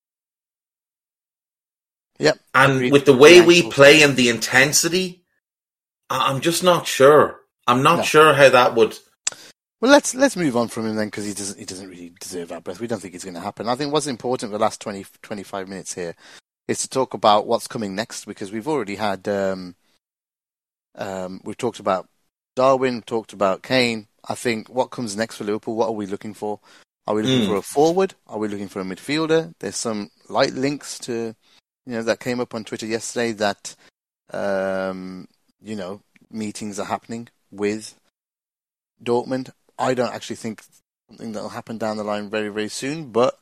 Yep. And Agreed. with the way The we play and the intensity, I'm just not sure. I'm not No. sure how that would. Well, let's let's move on from him then because he doesn't he doesn't really deserve our breath. We don't think it's going to happen. I think what's important for the last 20, 25 minutes here is to talk about what's coming next because we've already had um, um, we've talked about Darwin, talked about Kane. I think what comes next for Liverpool? What are we looking for? Are we looking Hmm. for a forward? Are we looking for a midfielder? There's some light links to you know that came up on Twitter yesterday that um, you know meetings are happening with Dortmund. I don't actually think something that'll happen down the line very, very soon, but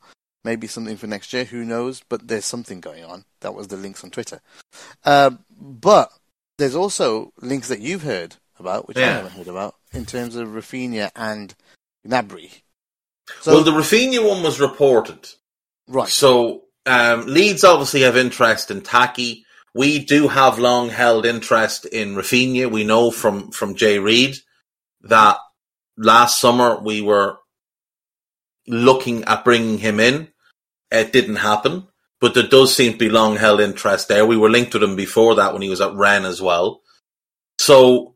maybe something for next year. Who knows? But there's something going on. That was the links on Twitter. Um, but there's also links that you've heard about, which I haven't heard about, in terms of Rafinha and Gnabry. So, well, the Rafinha one was reported. right. So um, Leeds obviously have interest in Taki. We do have long held interest in Rafinha. We know from from Jay Reid that last summer we were looking at bringing him in. It didn't happen, but there does seem to be long held interest there. We were linked with him before that when he was at Rennes as well. So,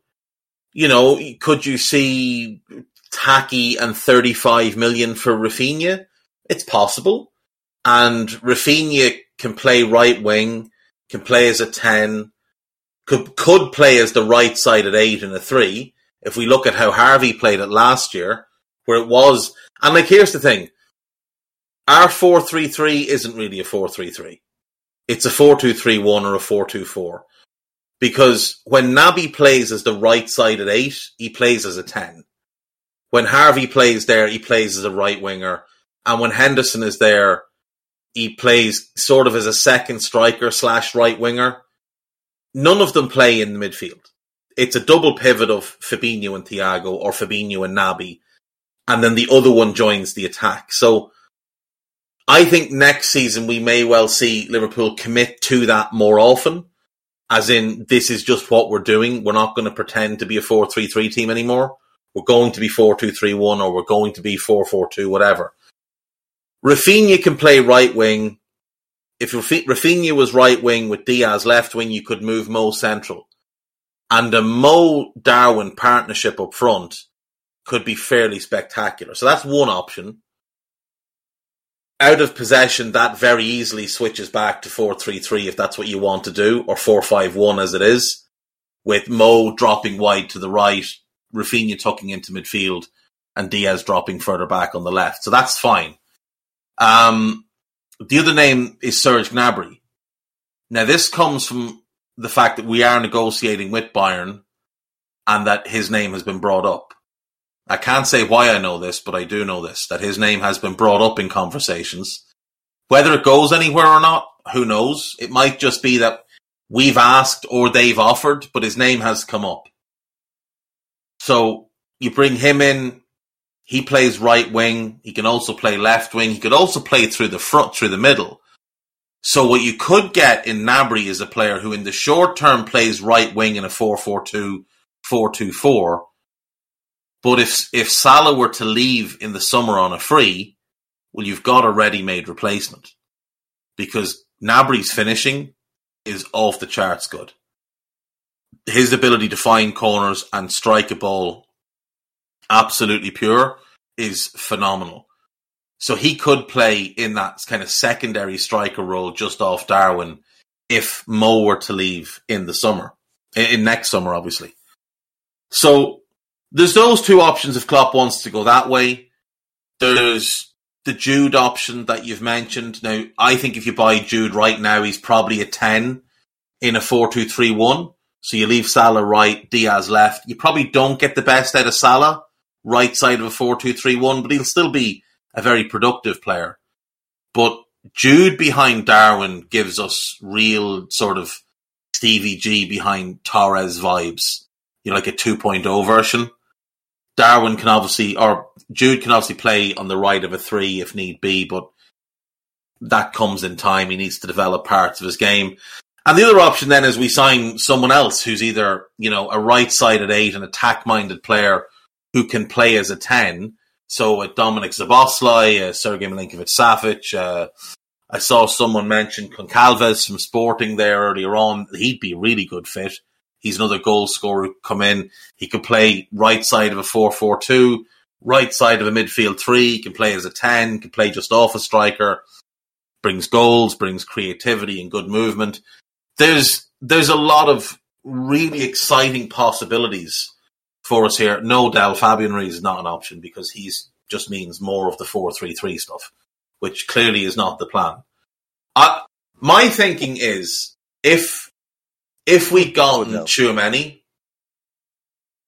you know, could you see Taki and 35 million for Rafinha? It's possible. And Rafinha can play right wing, can play as a 10, could, could play as the right side at 8 and a 3. If we look at how Harvey played it last year, where it was, and like here's the thing, our 4-3-3 isn't really a 4-3-3. It's a 4-2-3-1 or a 4-2-4. Because when Naby plays as the right side at 8, he plays as a 10. When Harvey plays there, he plays as a right winger. And when Henderson is there, he plays sort of as a second striker slash right winger. None of them play in the midfield. It's a double pivot of Fabinho and Thiago or Fabinho and Naby. And then the other one joins the attack. So I think next season we may well see Liverpool commit to that more often. As in, this is just what we're doing. We're not going to pretend to be a 4-3-3 team anymore. We're going to be 4-2-3-1 or we're going to be 4-4-2, whatever. Rafinha can play right wing. If Rafi- Rafinha was right wing with Diaz left wing, you could move Mo central. And a Mo Darwin partnership up front could be fairly spectacular. So that's one option. Out of possession, that very easily switches back to 4-3-3 if that's what you want to do, or 4-5-1 as it is, with Mo dropping wide to the right, Rafinha tucking into midfield, and Diaz dropping further back on the left. So that's fine. Um, the other name is Serge Gnabry. Now, this comes from the fact that we are negotiating with Bayern and that his name has been brought up. I can't say why I know this, but I do know this, that his name has been brought up in conversations. Whether it goes anywhere or not, who knows? It might just be that we've asked or they've offered, but his name has come up. So you bring him in, he plays right wing. He can also play left wing. He could also play through the front, through the middle. So what you could get in Gnabry is a player who in the short term plays right wing in a 4-4-2, 4-2-4. But if, if Salah were to leave in the summer on a free, well, you've got a ready-made replacement. Because Gnabry's finishing is off the charts good. His ability to find corners and strike a ball absolutely pure is phenomenal. So he could play in that kind of secondary striker role just off Darwin if Mo were to leave in the summer, in next summer, obviously. So there's those two options if Klopp wants to go that way. There's the Jude option that you've mentioned. Now, I think if you buy Jude right now, he's probably a 10 in a 4-2-3-1. So you leave Salah right, Diaz left. You probably don't get the best out of Salah right side of a 4-2-3-1, but he'll still be a very productive player. But Jude behind Darwin gives us real sort of Stevie G behind Torres vibes. You know, like a 2.0 version. Darwin can obviously, or Jude can obviously play on the right of a three if need be, but that comes in time. He needs to develop parts of his game. And the other option then is we sign someone else who's either, you know, a right sided eight, an attack minded player who can play as a 10. So a Dominic Szoboszlai, a Sergei Milinkovic Savic, uh, I saw someone mention Gonçalves from Sporting there earlier on. He'd be a really good fit. He's another goal scorer come in. He could play right side of a 4-4-2, right side of a midfield three. He can play as a 10, can play just off a striker. Brings goals, brings creativity and good movement. There's, there's a lot of really exciting possibilities for us here. No doubt Fabian Ruiz is not an option because he's just means more of the 4-3-3 stuff, which clearly is not the plan. I, my thinking is if if we got Oh, no. Tchouameni,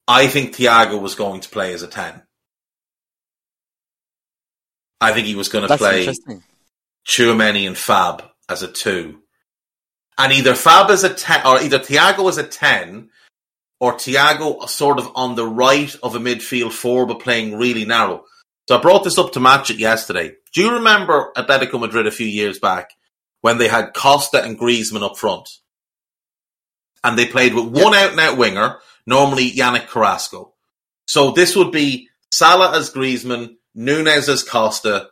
I think Thiago was going to play as a 10. I think he was going to That's play. Tchouameni and Fab as a 2. And either Fab as a 10, or either Thiago as a 10, or Thiago sort of on the right of a midfield four, but playing really narrow. So I brought this up to match it yesterday. Do you remember Atletico Madrid a few years back when they had Costa and Griezmann up front? And they played with one out and out winger, normally Yannick Carrasco. So this would be Salah as Griezmann, Nunez as Costa,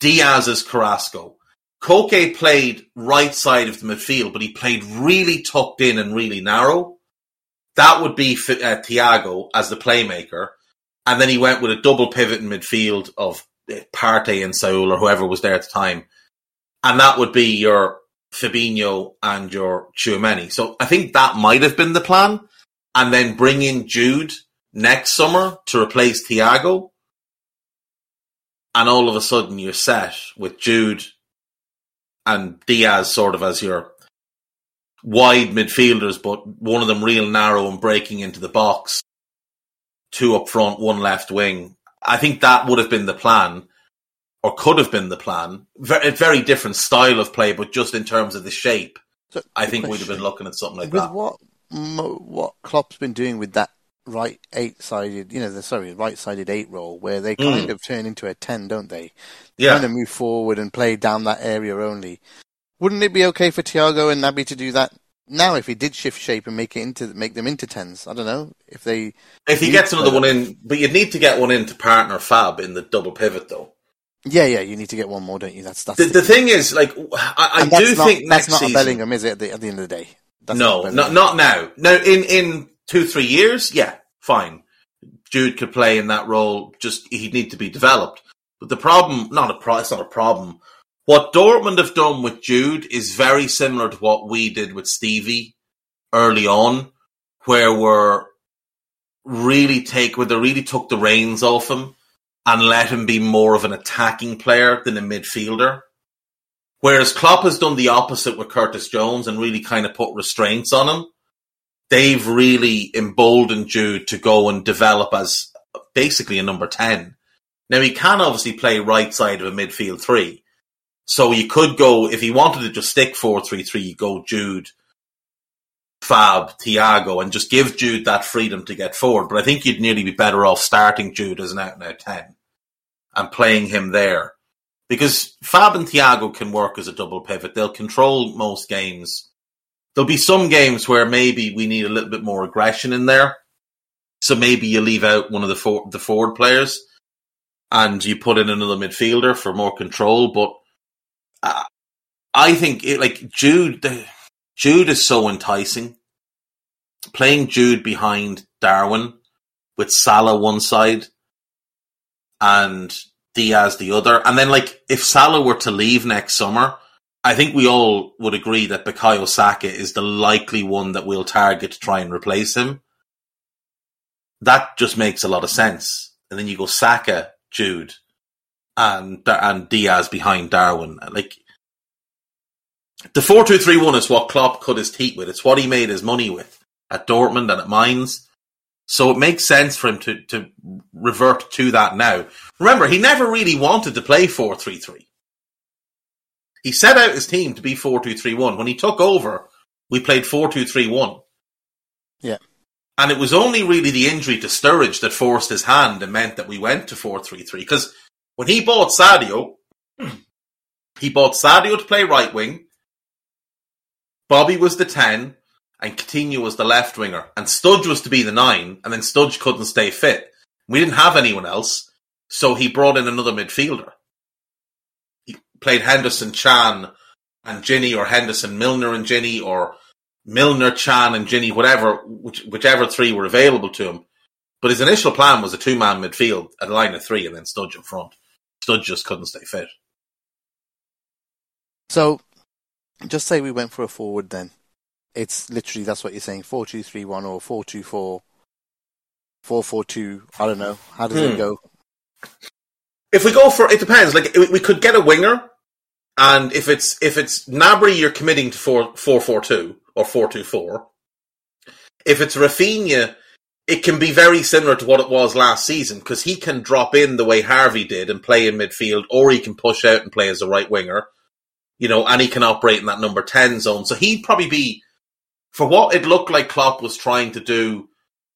Diaz as Carrasco. Koke played right side of the midfield, but he played really tucked in and really narrow. That would be uh, Thiago as the playmaker. And then he went with a double pivot in midfield of uh, Partey and Saul or whoever was there at the time. And that would be your Fabinho and your Tchouameni. So I think that might have been the plan. And then bring in Jude next summer to replace Thiago. And all of a sudden you're set with Jude and Diaz sort of as your wide midfielders, but one of them real narrow and breaking into the box. Two up front, one left wing. I think that would have been the plan, or could have been the plan. Very, a very different style of play, but just in terms of the shape, So, I think we'd have been looking at something like with that. what what Klopp's been doing with that right eight sided, you know, the sorry, right sided eight role, where they kind Mm. of turn into a ten, don't they? Yeah, Kind of move forward and play down that area only. Wouldn't it be okay for Thiago and Naby to do that now if he did shift shape and make it into make them into tens? I don't know if they. if he gets another one in, but you'd need to get one in to partner Fab in the double pivot, though. Yeah, yeah, you need to get one more, don't you? That's that's The, the thing is, like, I, I do not, think that's not season. a Bellingham, is it? At the, at the end of the day, that's no, not, not, not now. No, in in two three years, yeah, fine. Jude could play in that role. Just he'd need to be developed. But the problem, not a pro, it's not a problem. What Dortmund have done with Jude is very similar to what we did with Stevie early on, where we're really take where they really took the reins off him and let him be more of an attacking player than a midfielder. Whereas Klopp has done the opposite with Curtis Jones and really kind of put restraints on him. They've really emboldened Jude to go and develop as basically a number 10. Now he can obviously play right side of a midfield three. So you could go, if he wanted to just stick 4-3-3, you go Jude, Fab, Thiago, and just give Jude that freedom to get forward. But I think you'd nearly be better off starting Jude as an out and out 10 and playing him there. Because Fab and Thiago can work as a double pivot. They'll control most games. There'll be some games where maybe we need a little bit more aggression in there. So maybe you leave out one of the for- the forward players and you put in another midfielder for more control. But uh, I think it, like Jude, Jude is so enticing. Playing Jude behind Darwin with Salah one side and Diaz the other, and then like if Salah were to leave next summer, I think we all would agree that Bukayo Saka is the likely one that we'll target to try and replace him. That just makes a lot of sense. And then you go Saka, Jude, and and Diaz behind Darwin. Like the four two three one is what Klopp cut his teeth with. It's what he made his money with at Dortmund and at Mainz. So it makes sense for him to, to revert to that now. Remember, he never really wanted to play four three three. He set out his team to be 4 2 3 1. When he took over, we played 4 2 3 1. Yeah. And it was only really the injury to Sturridge that forced his hand and meant that we went to 4 3 3. Because when he bought Sadio, he bought Sadio to play right wing, Bobby was the 10, and Coutinho was the left winger. And Studge was to be the 9, and then Studge couldn't stay fit. We didn't have anyone else, so he brought in another midfielder. He played Henderson, Can, and Gini, or Henderson, Milner, and Gini, or Milner, Can, and Gini, whatever, which, whichever three were available to him. But his initial plan was a two man midfield, a line of three, and then Studge in front. Studge just couldn't stay fit. So, just say we went for a forward then. It's literally, that's what you're saying, 4 2 3 1 or 4 2 4, 4 4 2. I don't know. How does Hmm. it go? If we go for, it depends. Like we we could get a winger, and if it's if it's Gnabry, you're committing to four four four two or four two four. If it's Rafinha, it can be very similar to what it was last season because he can drop in the way Harvey did and play in midfield, or he can push out and play as a right winger. You know, and he can operate in that number ten zone. So he'd probably be for what it looked like Klopp was trying to do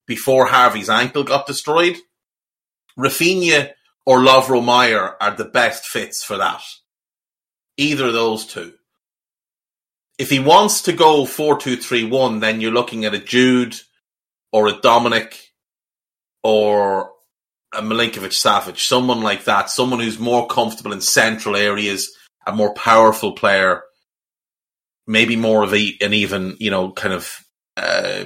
before Harvey's ankle got destroyed. Rafinha or Lovro Majer are the best fits for that. Either of those two. If he wants to go 4 2 3 1, then you're looking at a Jude or a Dominic or a Milinkovic Savic, someone like that, someone who's more comfortable in central areas, a more powerful player, maybe more of a, an even, you know, kind of uh,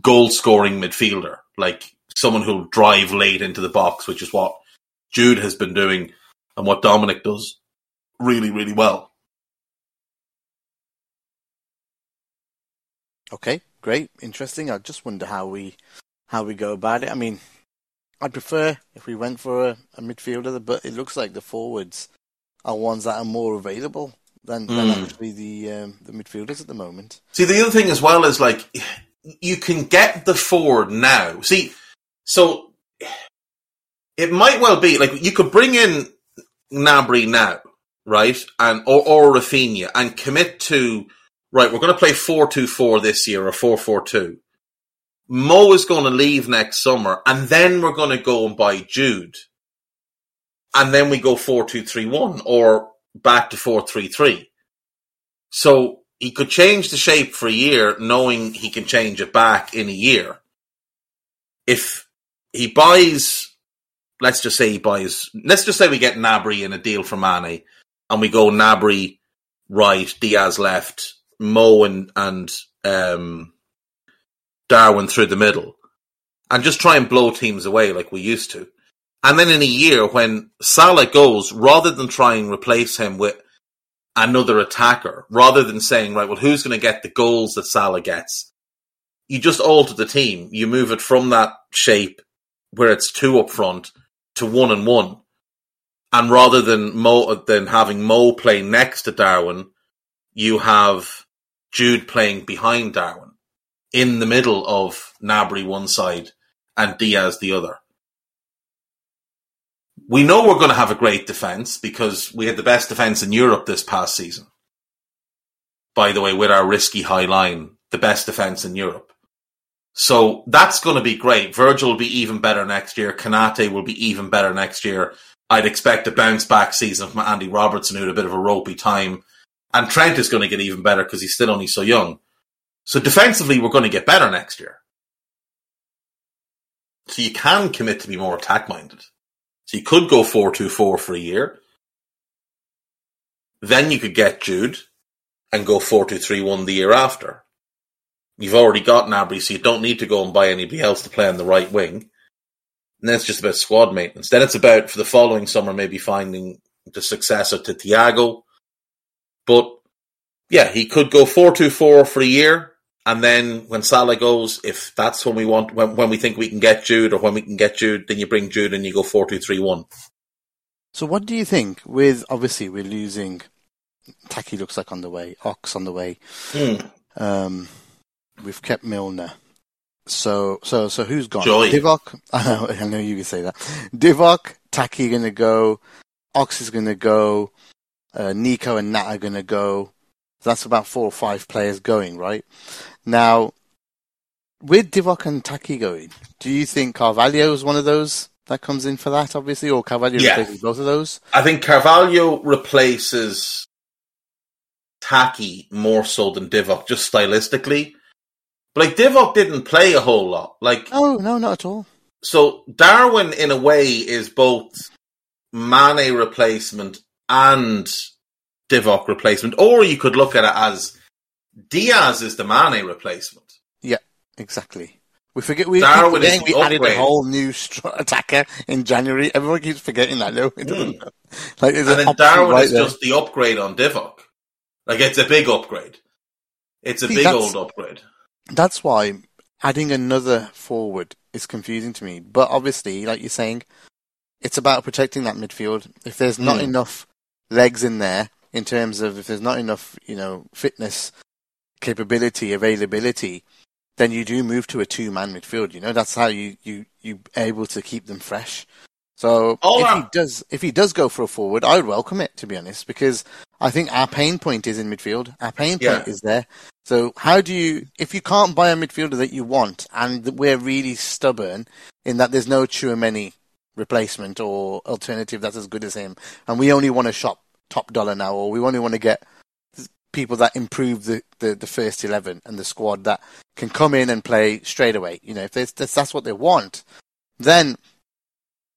goal scoring midfielder, like someone who'll drive late into the box, which is what Jude has been doing and what Dominic does really, really well. Okay, great, interesting. I just wonder how we how we go about it. I mean, I'd prefer if we went for a, a midfielder, but it looks like the forwards are ones that are more available than, than Mm. actually the um, the midfielders at the moment. See, the other thing as well is like you can get the forward now. See, so it might well be like you could bring in Gnabry now, right, and or, or Rafinha, and commit to right. We're going to play four two four this year or four four two. Mo is going to leave next summer, and then we're going to go and buy Jude, and then we go four two three one or back to four three three. So he could change the shape for a year, knowing he can change it back in a year. If he buys, let's just say he buys, let's just say we get Gnabry in a deal for Mane, and we go Gnabry right, Diaz left, Mo and and um, Darwin through the middle, and just try and blow teams away like we used to. And then in a year, when Salah goes, rather than try and replace him with another attacker, rather than saying, right, well, who's going to get the goals that Salah gets? You just alter the team. You move it from that shape where it's two up front to one and one. And rather than Mo, than having Mo play next to Darwin, you have Jude playing behind Darwin in the middle of Gnabry one side and Diaz the other. We know we're going to have a great defence because we had the best defence in Europe this past season. By the way, with our risky high line, the best defence in Europe. So that's going to be great. Virgil will be even better next year. Konate will be even better next year. I'd expect a bounce back season from Andy Robertson, who had a bit of a ropey time. And Trent is going to get even better because he's still only so young. So defensively, we're going to get better next year. So you can commit to be more attack minded. So could go 4 2 4 for a year. Then you could get Jude and go 4 2 3 1 the year after. You've already got Gnabry, so you don't need to go and buy anybody else to play on the right wing. And then it's just about squad maintenance. Then it's about, for the following summer, maybe finding the successor to Thiago. But yeah, he could go 4 2 4 for a year. And then when Salah goes, if that's when we want, when, when we think we can get Jude or when we can get Jude, then you bring Jude and you go 4 2 3 1. So, what do you think? With obviously we're losing. Taki looks like on the way. Ox on the way. Hmm. Um, we've kept Milner. So, so, so who's gone? Joy. Divock. I know, I know you can say that. Divock, Taki going to go. Ox is going to go. Uh, Nico and Nat are going to go. That's about four or five players going, right? Now, with Divock and Taki going, do you think Carvalho is one of those that comes in for that, obviously, or Carvalho Yeah. replaces both of those? I think Carvalho replaces Taki more so than Divock, just stylistically. But like Divock didn't play a whole lot. Like Oh, no, not at all. so Darwin in a way is both Mane replacement and Divock replacement. Or you could look at it as Diaz is the Mane replacement. Yeah, exactly. We forget we, Darwin we the added a whole new str- attacker in January. Everyone keeps forgetting that. No, it doesn't. Like, Hmm. and then Darwin right is there. just the upgrade on Divock. Like it's a big upgrade. It's a See, big old upgrade. That's why adding another forward is confusing to me. But obviously, like you're saying, it's about protecting that midfield. If there's not Hmm. enough legs in there, in terms of if there's not enough, you know, fitness, capability, availability, then you do move to a two-man midfield. You know, that's how you you you able to keep them fresh. So All if he does, if he does go for a forward, I would welcome it to be honest, because I think our pain point is in midfield. Our pain point Yeah. is there. So how do you, if you can't buy a midfielder that you want, and we're really stubborn in that there's no Tchouameni replacement or alternative that's as good as him, and we only want to shop top dollar now, or we only want to get people that improve the, the, the first 11 and the squad that can come in and play straight away. You know, if that's, what they want, then,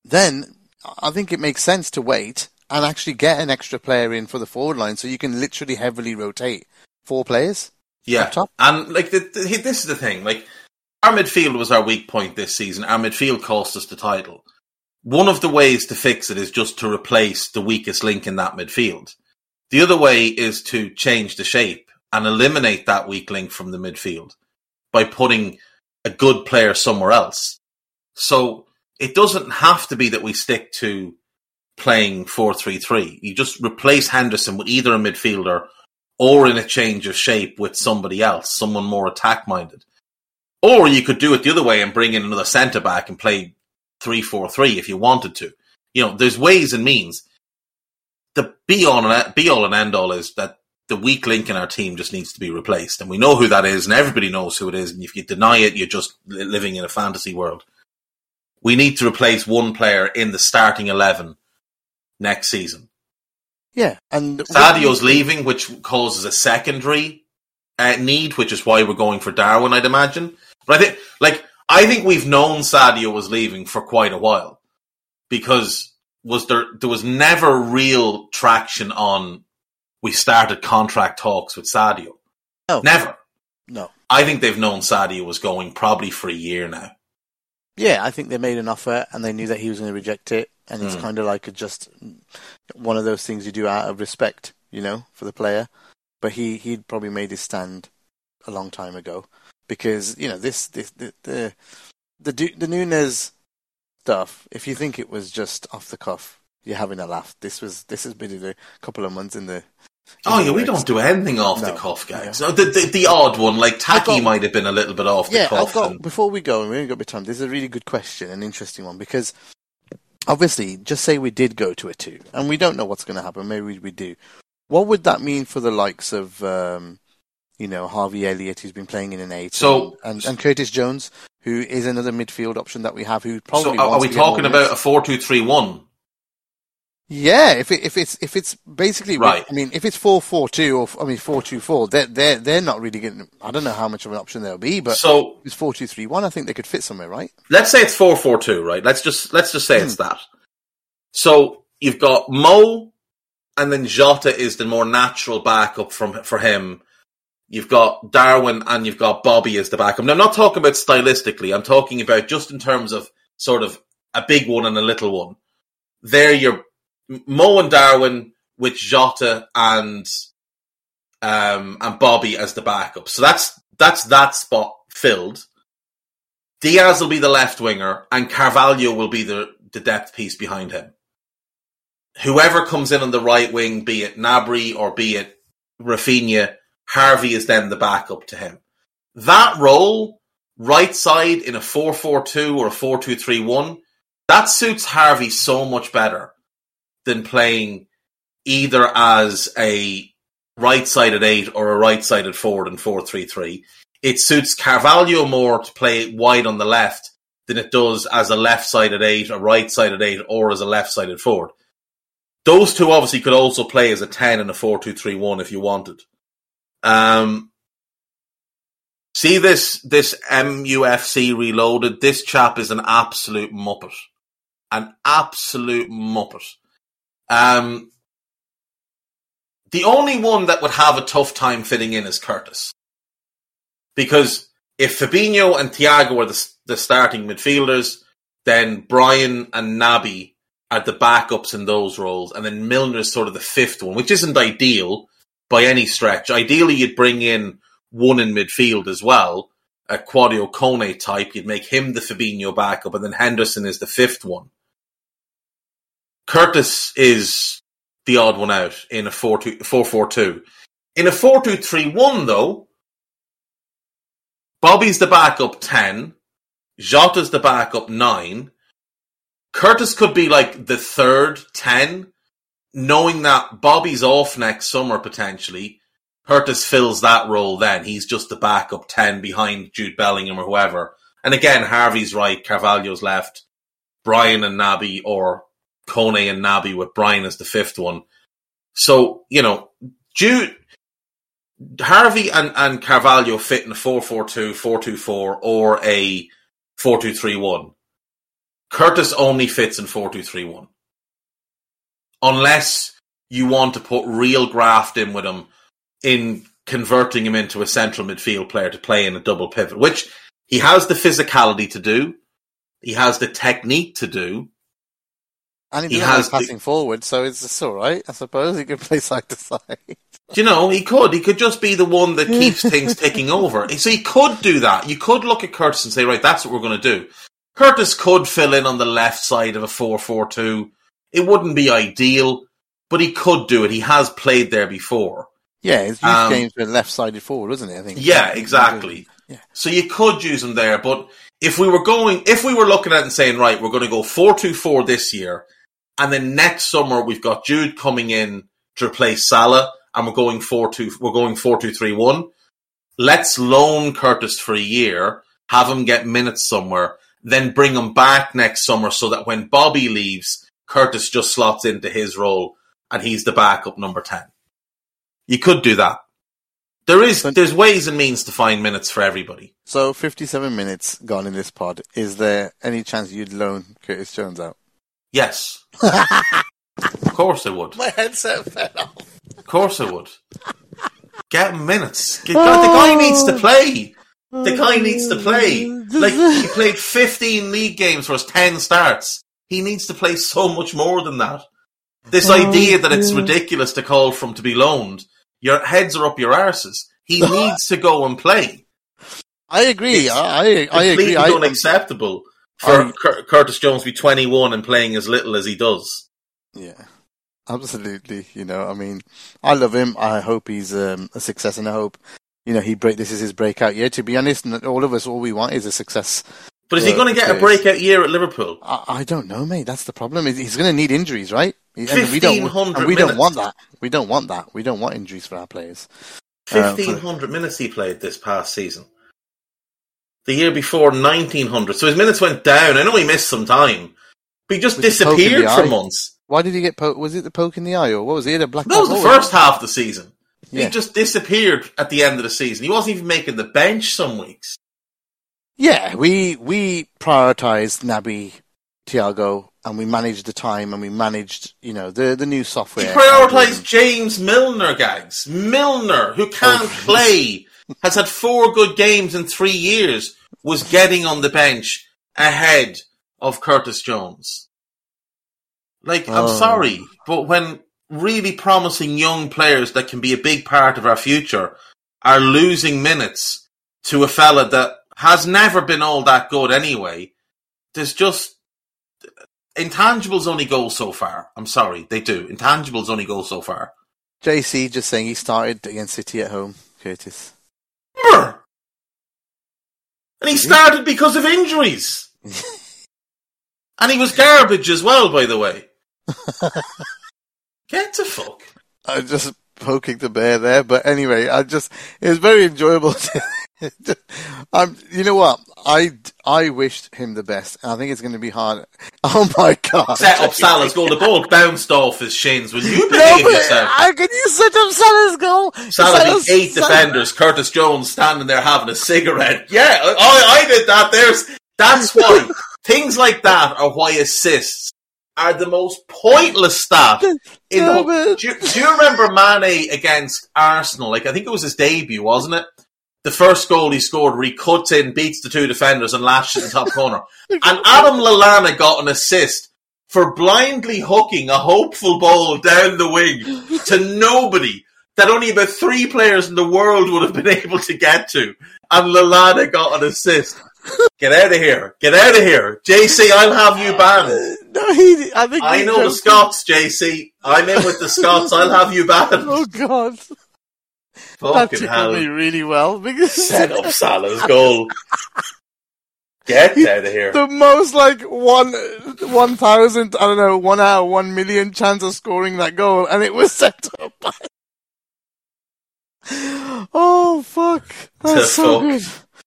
then I think it makes sense to wait and actually get an extra player in for the forward line so you can literally heavily rotate four players. Yeah, top. and like the, the, this is the thing. Like our midfield was our weak point this season. Our midfield cost us the title. One of the ways to fix it is just to replace the weakest link in that midfield. The other way is to change the shape and eliminate that weak link from the midfield by putting a good player somewhere else. So it doesn't have to be that we stick to playing 4-3-3. You just replace Henderson with either a midfielder or in a change of shape with somebody else, someone more attack minded. Or you could do it the other way and bring in another centre back and play 3 4 3 if you wanted to. You know, there's ways and means. The be all and be all and end all is that the weak link in our team just needs to be replaced. And we know who that is, and everybody knows who it is. And if you deny it, you're just living in a fantasy world. We need to replace one player in the starting 11 next season. Yeah, and Sadio's leaving, which causes a secondary uh, need, which is why we're going for Darwin, I'd imagine. But I think, like, I think we've known Sadio was leaving for quite a while because was there there was never real traction on. We started contract talks with Sadio. No. Never. No. I think they've known Sadio was going probably for a year now. Yeah, I think they made an offer and they knew that he was going to reject it, and it's Hmm. kind of like a just one of those things you do out of respect, you know, for the player. But he he'd probably made his stand a long time ago because you know this this the the the, the Nunez stuff. If you think it was just off the cuff, you're having a laugh. This was this has been a couple of months in the. Oh the yeah, we works. don't do anything off the No. cuff, guys. Yeah. The, the the odd one, like Taki, got- might have been a little bit off the yeah, cuff. I've got and- before we go, and we only got a bit of time. This is a really good question, an interesting one, because obviously, just say we did go to a two, and we don't know what's going to happen. Maybe we do. What would that mean for the likes of, um, you know, Harvey Elliott, who's been playing in an eight, So- and, and, and Curtis Jones, who is another midfield option that we have, who So probably are, are wants we to get more talking about a four two three one? Yeah, if it, if it's if it's basically Right. I mean, if it's four four two or I mean four two four, they're they're they're not really getting. I don't know how much of an option they'll be, but So it's four two three one. I think they could fit somewhere, right? let's say it's four four two, right? Let's just let's just say Hmm. it's that. So you've got Mo, and then Jota is the more natural backup from for him. You've got Darwin and you've got Bobby as the backup. Now, I'm not talking about stylistically. I'm talking about just in terms of sort of a big one and a little one. There, you're Mo and Darwin with Jota and um and Bobby as the backup. So that's that's that spot filled. Diaz will be the left winger, and Carvalho will be the, the depth piece behind him. Whoever comes in on the right wing, be it Gnabry or be it Rafinha, Harvey is then the backup to him. That role, right side in a 4-4-2 or a 4-2-3-1, that suits Harvey so much better than playing either as a right-sided eight or a right-sided forward in four-three-three. It suits Carvalho more to play wide on the left than it does as a left-sided eight, a right-sided eight, or as a left-sided forward. Those two obviously could also play as a ten and a four-two-three-one if you wanted. Um, see this this MUFC reloaded. This chap is an absolute muppet, an absolute muppet. Um, the only one that would have a tough time fitting in is Curtis, because if Fabinho and Thiago are the, the starting midfielders, then Bryan and Naby are the backups in those roles, and then Milner is sort of the fifth one, which isn't ideal by any stretch. Ideally, you'd bring in one in midfield as well, a Kouadio Kone type. You'd make him the Fabinho backup, and then Henderson is the fifth one. Curtis is the odd one out in a 4-4-2. In a 4-2-3-1, though, Bobby's the backup 10, Jota's the backup 9, Curtis could be like the third 10, knowing that Bobby's off next summer potentially. Curtis fills that role then. He's just the backup 10 behind Jude Bellingham or whoever. And again, Harvey's right, Carvalho's left, Brian and Naby or Kone and Naby with Brian as the fifth one. So, you know, Jude, Harvey and, and Carvalho fit in a 4-4-2, 4-2-4 or a 4-2-3-1. Curtis only fits in 4-2-3-1. Unless you want to put real graft in with him in converting him into a central midfield player to play in a double pivot, which he has the physicality to do. He has the technique to do. And he, He has has the- passing forward, so it's, it's all right. I suppose he could play side to side. You know, he could. He could just be the one that keeps things ticking over. So he could do that. You could look at Curtis and say, right, that's what we're going to do. Curtis could fill in on the left side of a 4-4-2. It wouldn't be ideal, but he could do it. He has played there before. Yeah, his youth Um, games were left-sided forward, wasn't it? I think. Yeah, exactly. Yeah. So you could use him there, but if we were going, if we were looking at it and saying, right, we're going to go 4-2-4 this year, and then next summer we've got Jude coming in to replace Salah, and we're going 4-2, we're going 4-2-3-1. Let's loan Curtis for a year, have him get minutes somewhere, then bring him back next summer so that when Bobby leaves, Curtis just slots into his role and he's the backup number 10. You could do that. There is, there's ways and means to find minutes for everybody. So, 57 minutes gone in this pod. Is there any chance you'd loan Curtis Jones out? Yes. of course I would. My headset fell off. Of course I would. Get minutes. Get, the guy needs to play. The guy needs to play. Like, he played 15 league games for his 10 starts. He needs to play so much more than that. This idea that it's ridiculous to call from to be loaned, your heads are up your arses. He needs to go and play. I agree. It's I, I, agree. I, unacceptable for I- Cur- Curtis Jones to be 21 and playing as little as he does. Yeah, absolutely. You know, I mean, I love him. I hope he's um, a success, and I hope you know he break. This is his breakout year. To be honest, and all of us, all we want is a success. But is he going to get a breakout year at Liverpool? I, I don't know, mate. That's the problem. He's- going to need injuries, right? And we don't. 1,500 And we don't want that. We don't want that. We don't want injuries for our players. Uh, for- 1,500 minutes he played this past season. The year before, 1,900. So his minutes went down. I know he missed some time. But he just With the poke in disappeared for months. Why did he get poke? Was it the poke in the eye, or what was it? A black. That was the first half of the season. Yeah. He just disappeared at the end of the season. He wasn't even making the bench some weeks. Yeah, we we prioritized Naby, Thiago, and we managed the time, and we managed, you know, the the new software. prioritised James Milner, gags. Milner, who can't Oh. play, has had four good games in three years, was getting on the bench ahead of Curtis Jones. Like, I'm Oh. sorry, but when really promising young players that can be a big part of our future are losing minutes to a fella that has never been all that good anyway, there's just intangibles only go so far. I'm sorry, they do. Intangibles only go so far. JC just saying he started against City at home, Curtis. Remember? And he started because of injuries. and he was garbage as well, by the way. Get the fuck. I'm just poking the bear there. But anyway, I just it was very enjoyable. To, I'm, um, you know what? I I wished him the best. I think it's going to be hard. Oh my god! Set up Salah's goal. The ball bounced off his shins. Will you No, yourself? how can you set up Salah's goal? Salah Salah's- eight Salah- defenders. Curtis Jones standing there having a cigarette. Yeah, I, I did that. There's that's why things like that are why assists are the most pointless stat. In the, do, you, do you remember Mane against Arsenal? Like I think it was his debut, wasn't it? The first goal he scored where he cuts in, beats the two defenders, and lashes in the top corner. And Adam Lallana got an assist for blindly hooking a hopeful ball down the wing to nobody that only about three players in the world would have been able to get to. And Lallana got an assist. Get out of here. Get out of here. JC, I'll have you banned. Uh, no, he, I think I know the Scots, JC. I'm in with the Scots. I'll have you banned. Oh god, that Fucking tickled hell. me really well because Set up Salah's goal. Get out of here. the most like one one thousand, I don't know, one out of one million chance of scoring that goal, and it was set up. by... Oh fuck, that's so fuck. good.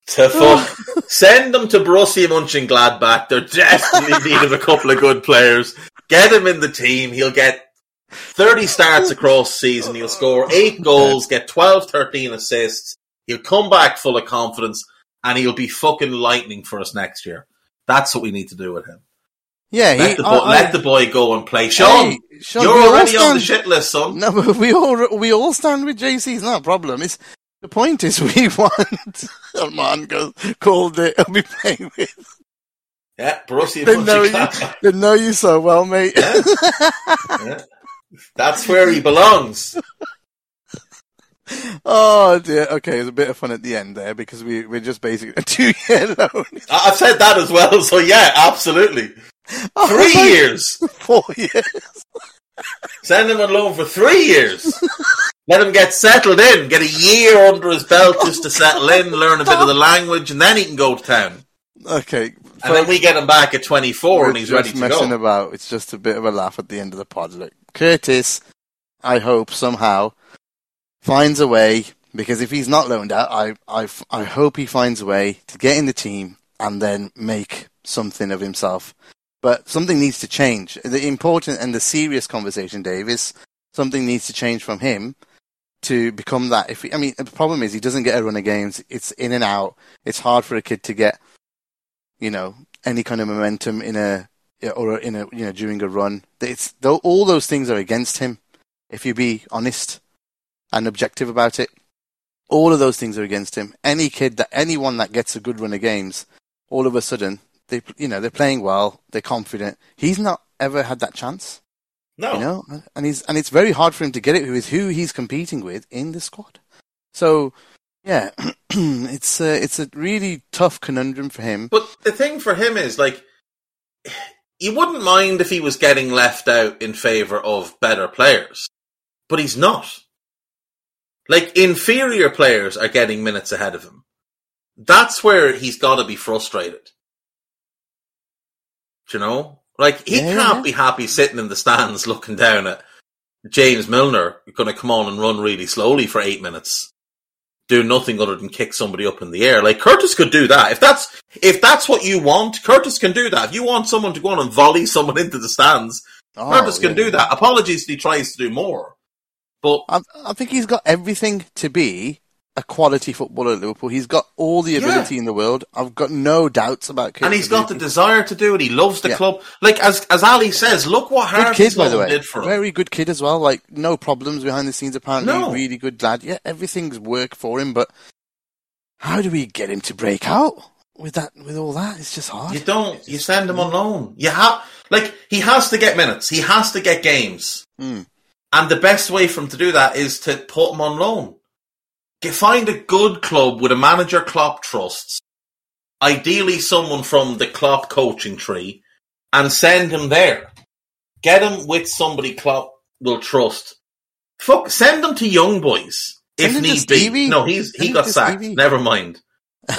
to fuck. Send them to Borussia Mönchengladbach. They're desperately needing a couple of good players. Get him in the team. He'll get 30 starts across the season. He'll score 8 goals, get 12, 13 assists. He'll come back full of confidence and he'll be fucking lightning for us next year. That's what we need to do with him. Yeah, he, Let the, boy, I- I- the boy go and play. Sean, Hey, Sean, you're already on the shit list, son. No, but we all we all stand with JC. It's not a problem. It's the point is we want Armand called it. I'll be playing with. Yeah, Borussia They know you. They know you so well, mate. Yeah. That's where he belongs. oh dear. Okay, it's a bit of fun at the end there because we we're just basically a two year loan. I- I've said that as well, so yeah, absolutely. Oh, Three like years. Four years. Send him on loan for three years. Let him get settled in, get a year under his belt just to settle in, learn a bit of the language, and then he can go to town. Okay. And then we get him back at 24 and he's ready to messing go. about. It's just a bit of a laugh at the end of the pod. Look, Curtis, I hope somehow finds a way because if he's not loaned out, I, I, I hope he finds a way to get in the team and then make something of himself. But something needs to change. The important and the serious conversation, Dave, is something needs to change from him to become that. If he, I mean, the problem is he doesn't get a run of games. It's in and out. It's hard for a kid to get, you know, any kind of momentum in a or in a you know during a run. It's though all those things are against him. If you be honest and objective about it, all of those things are against him. Any kid that anyone that gets a good run of games, all of a sudden they you know they're playing well, they're confident. He's not ever had that chance, No. you know, and he's and it's very hard for him to get it with who he's competing with in the squad. So yeah, it's a, it's a really tough conundrum for him. But the thing for him is, like, you wouldn't mind if he was getting left out in favour of better players, but he's not. Like, inferior players are getting minutes ahead of him. That's where he's got to be frustrated. Do you know? Like, he Yeah, can't be happy sitting in the stands looking down at James Milner going to come on and run really slowly for eight minutes. Do nothing other than kick somebody up in the air. Like Curtis could do that. If that's if that's what you want, Curtis can do that. If you want someone to go on and volley someone into the stands, Oh, Curtis can yeah. do that. Apologies if he tries to do more. But I, I think he's got everything to be a quality footballer at Liverpool. He's got all the ability in the world. I've got no doubts about. Curtis and he's got the desire to do it. He loves the Yeah. club. Like as as Ali says, look what Harvey kid, by the way. did for him. Very good kid as well. Like no problems behind the scenes. Apparently, No. really good lad. Yeah, everything's worked for him. But how do we get him to break out with that? With all that, it's just hard. You don't. You send him on loan. You have like he has to get minutes. He has to get games. Mm. And the best way for him to do that is to put him on loan. Get, find a good club with a manager Klopp trusts, ideally someone from the Klopp coaching tree, and send him there. Get him with somebody Klopp will trust. Fuck, send him to young boys if Send him to need Stevie. be. No, he's he Send him got sacked. Stevie. Never mind.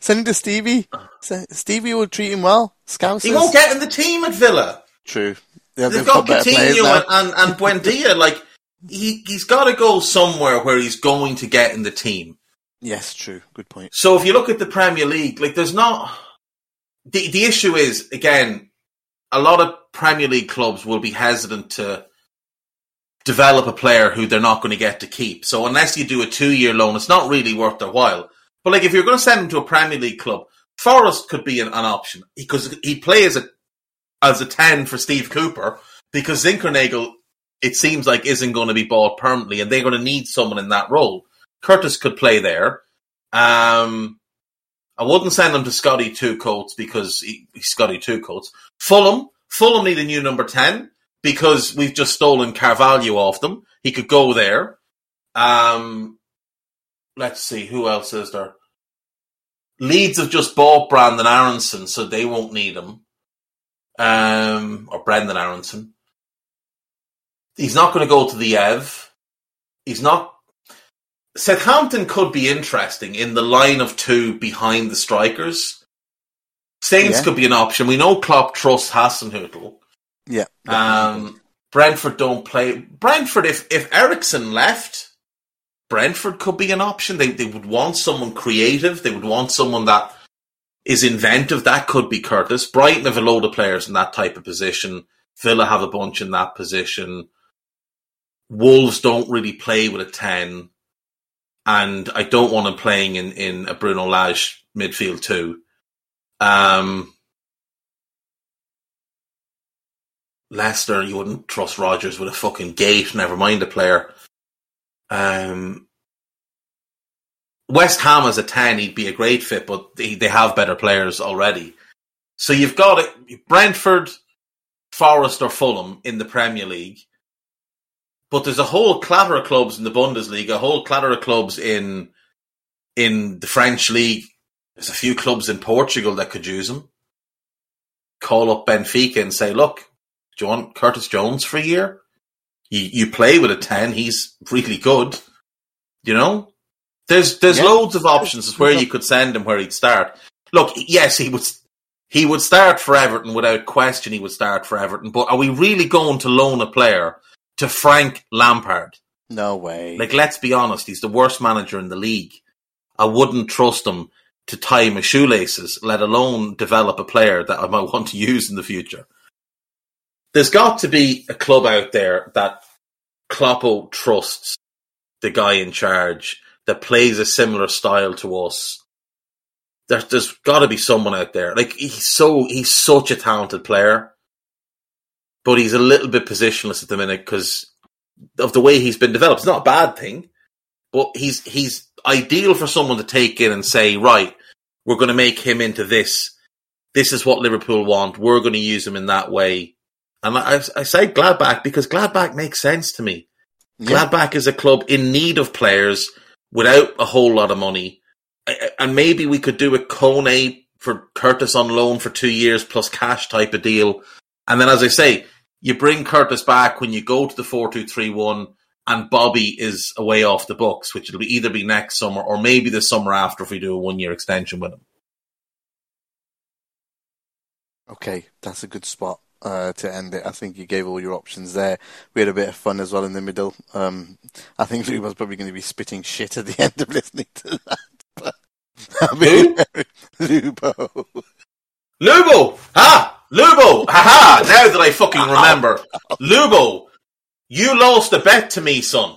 Send him to Stevie. Stevie will treat him well. Scousers. He won't get in the team at Villa. True. Yeah, they've got Coutinho and, and, and Buendia. Like he he's got to go somewhere where he's going to get in the team. Yes, true. Good point. So if you look at the Premier League, like there's not the the issue is again a lot of Premier League clubs will be hesitant to develop a player who they're not going to get to keep. So unless you do a two year loan, it's not really worth their while. But like if you're going to send him to a Premier League club, Forest could be an, an option because he'd play as a as a ten for Steve Cooper because Zinckernagel it seems like isn't going to be bought permanently, and they're going to need someone in that role. Curtis could play there. Um, I wouldn't send him to Scotty Two Coats because he, he's Scotty Two Coats. Fulham, Fulham need a new number ten because we've just stolen Carvalho off them. He could go there. Um, let's see who else is there. Leeds have just bought Brandon Aaronson, so they won't need him. Um, or Brenden Aaronson. He's not going to go to the Ev. He's not. Southampton could be interesting in the line of two behind the strikers. Saints yeah. could be an option. We know Klopp trusts Hasenhüttl. Yeah. Um, Brentford don't play. Brentford, if if Eriksen left, Brentford could be an option. They they would want someone creative. They would want someone that is inventive. That could be Curtis. Brighton have a load of players in that type of position. Villa have a bunch in that position. Wolves don't really play with a 10. And I don't want him playing in, in a Bruno Lage midfield too. Um, Leicester, you wouldn't trust Rodgers with a fucking gate, never mind a player. Um, West Ham as a 10, he'd be a great fit, but they, they have better players already. So you've got it, Brentford, Forest, or Fulham in the Premier League. But there's a whole clatter of clubs in the Bundesliga, a whole clatter of clubs in in the French league. There's a few clubs in Portugal that could use him. Call up Benfica and say, "Look, do you want Curtis Jones for a year? You you play with a ten. He's really good. You know, there's there's yeah. loads of options as where you could send him, where he'd start. Look, yes, he would he would start for Everton without question. He would start for Everton. But are we really going to loan a player to Frank Lampard. No way. Like, let's be honest, he's the worst manager in the league. I wouldn't trust him to tie my shoelaces, let alone develop a player that I might want to use in the future. There's got to be a club out there that Kloppo trusts the guy in charge that plays a similar style to us. There, there's got to be someone out there. Like he's so he's such a talented player but he's a little bit positionless at the minute because of the way he's been developed. It's not a bad thing, but he's he's ideal for someone to take in and say, right, we're going to make him into this. This is what Liverpool want. We're going to use him in that way. And I, I say Gladbach because Gladbach makes sense to me. Yeah. Gladbach is a club in need of players without a whole lot of money. And maybe we could do a Kone for Curtis on loan for two years plus cash type of deal and then, as I say, you bring Curtis back when you go to the four two three one, and Bobby is away off the books, which will be either be next summer or maybe the summer after if we do a one year extension with him. Okay, that's a good spot uh, to end it. I think you gave all your options there. We had a bit of fun as well in the middle. Um, I think Lubo's probably going to be spitting shit at the end of listening to that. But, I mean, Lubo. Lubo! Ah! Lubo, haha, now that I fucking remember. Lubo, you lost a bet to me, son.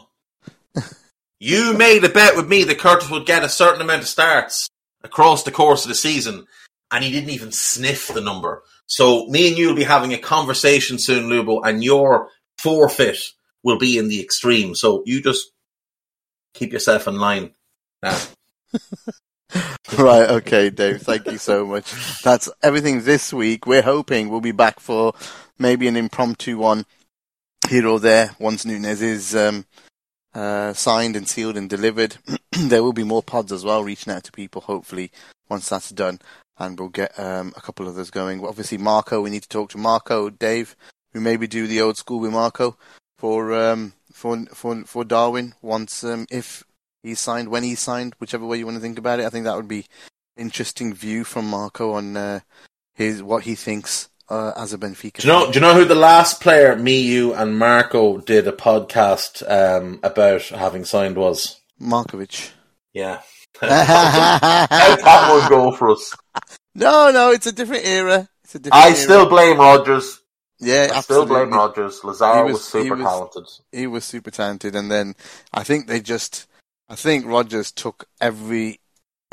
You made a bet with me that Curtis would get a certain amount of starts across the course of the season, and he didn't even sniff the number. So me and you will be having a conversation soon, Lubo, and your forfeit will be in the extreme. So you just keep yourself in line now. right, okay, Dave. Thank you so much. That's everything this week. We're hoping we'll be back for maybe an impromptu one here or there once Nunez is um, uh, signed and sealed and delivered. there will be more pods as well, reaching out to people. Hopefully, once that's done, and we'll get um, a couple of those going. Obviously, Marco. We need to talk to Marco, Dave. We maybe do the old school with Marco for um, for for for Darwin once um, if he's signed, when he signed, whichever way you want to think about it. I think that would be interesting view from Marco on uh, his what he thinks uh, as a Benfica. Do you know? Do you know who the last player me, you, and Marco did a podcast um, about having signed was? Markovic. Yeah. How'd that one go for us? No, no, it's a different era. It's a different I era. still blame Rodgers. yeah, I still blame Rodgers. Lazaro He was, was- he super was- talented. He was super talented, and then I think they just, I think Rodgers took every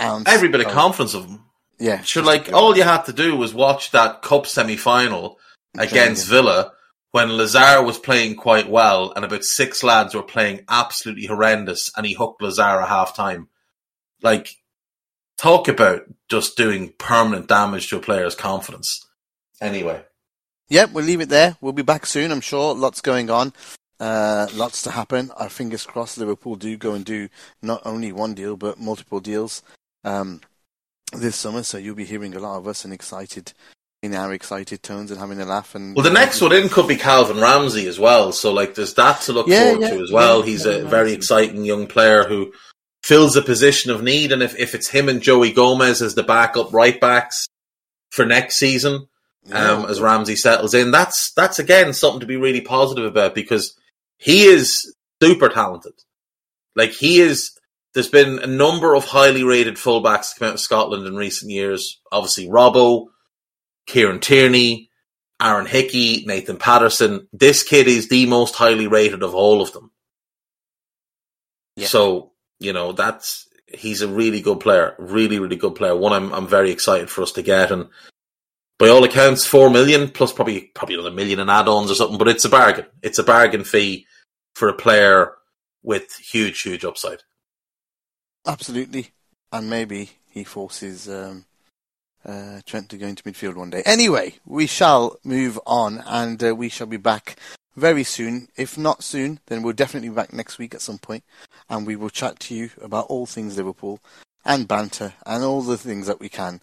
ounce, Every bit of confidence of him. Yeah, Sure, like all you had to do was watch that cup semi final against Villa when Lazar was playing quite well and about six lads were playing absolutely horrendous and he hooked Lazar at half time. Like, talk about just doing permanent damage to a player's confidence. Anyway. Yep, we'll leave it there. We'll be back soon, I'm sure. Lots going on. Uh, lots to happen. Our fingers crossed Liverpool do go and do not only one deal, but multiple deals um, this summer. So you'll be hearing a lot of us and excited, in our excited tones and having a laugh. And Well, the next one in could be Calvin Ramsey as well. So, like, there's that to look Yeah, forward yeah, to as well. yeah, He's a very exciting young player who fills a position of need. And if, if it's him and Joey Gomez as the backup right backs for next season, um, as Ramsey settles in, that's that's again something to be really positive about because he is super talented. Like he is. There's been a number of highly rated fullbacks come out of Scotland in recent years. Obviously, Robbo, Kieran Tierney, Aaron Hickey, Nathan Patterson. This kid is the most highly rated of all of them. Yeah. So you know that's he's a really good player, really really good player. One I'm I'm very excited for us to get, and by all accounts, four million plus probably probably another million in add-ons or something. But it's a bargain. It's a bargain fee for a player with huge huge upside. Absolutely. And maybe he forces um, uh, Trent to go into midfield one day. Anyway, we shall move on and uh, we shall be back very soon. If not soon, then we'll definitely be back next week at some point and we will chat to you about all things Liverpool and banter and all the things that we can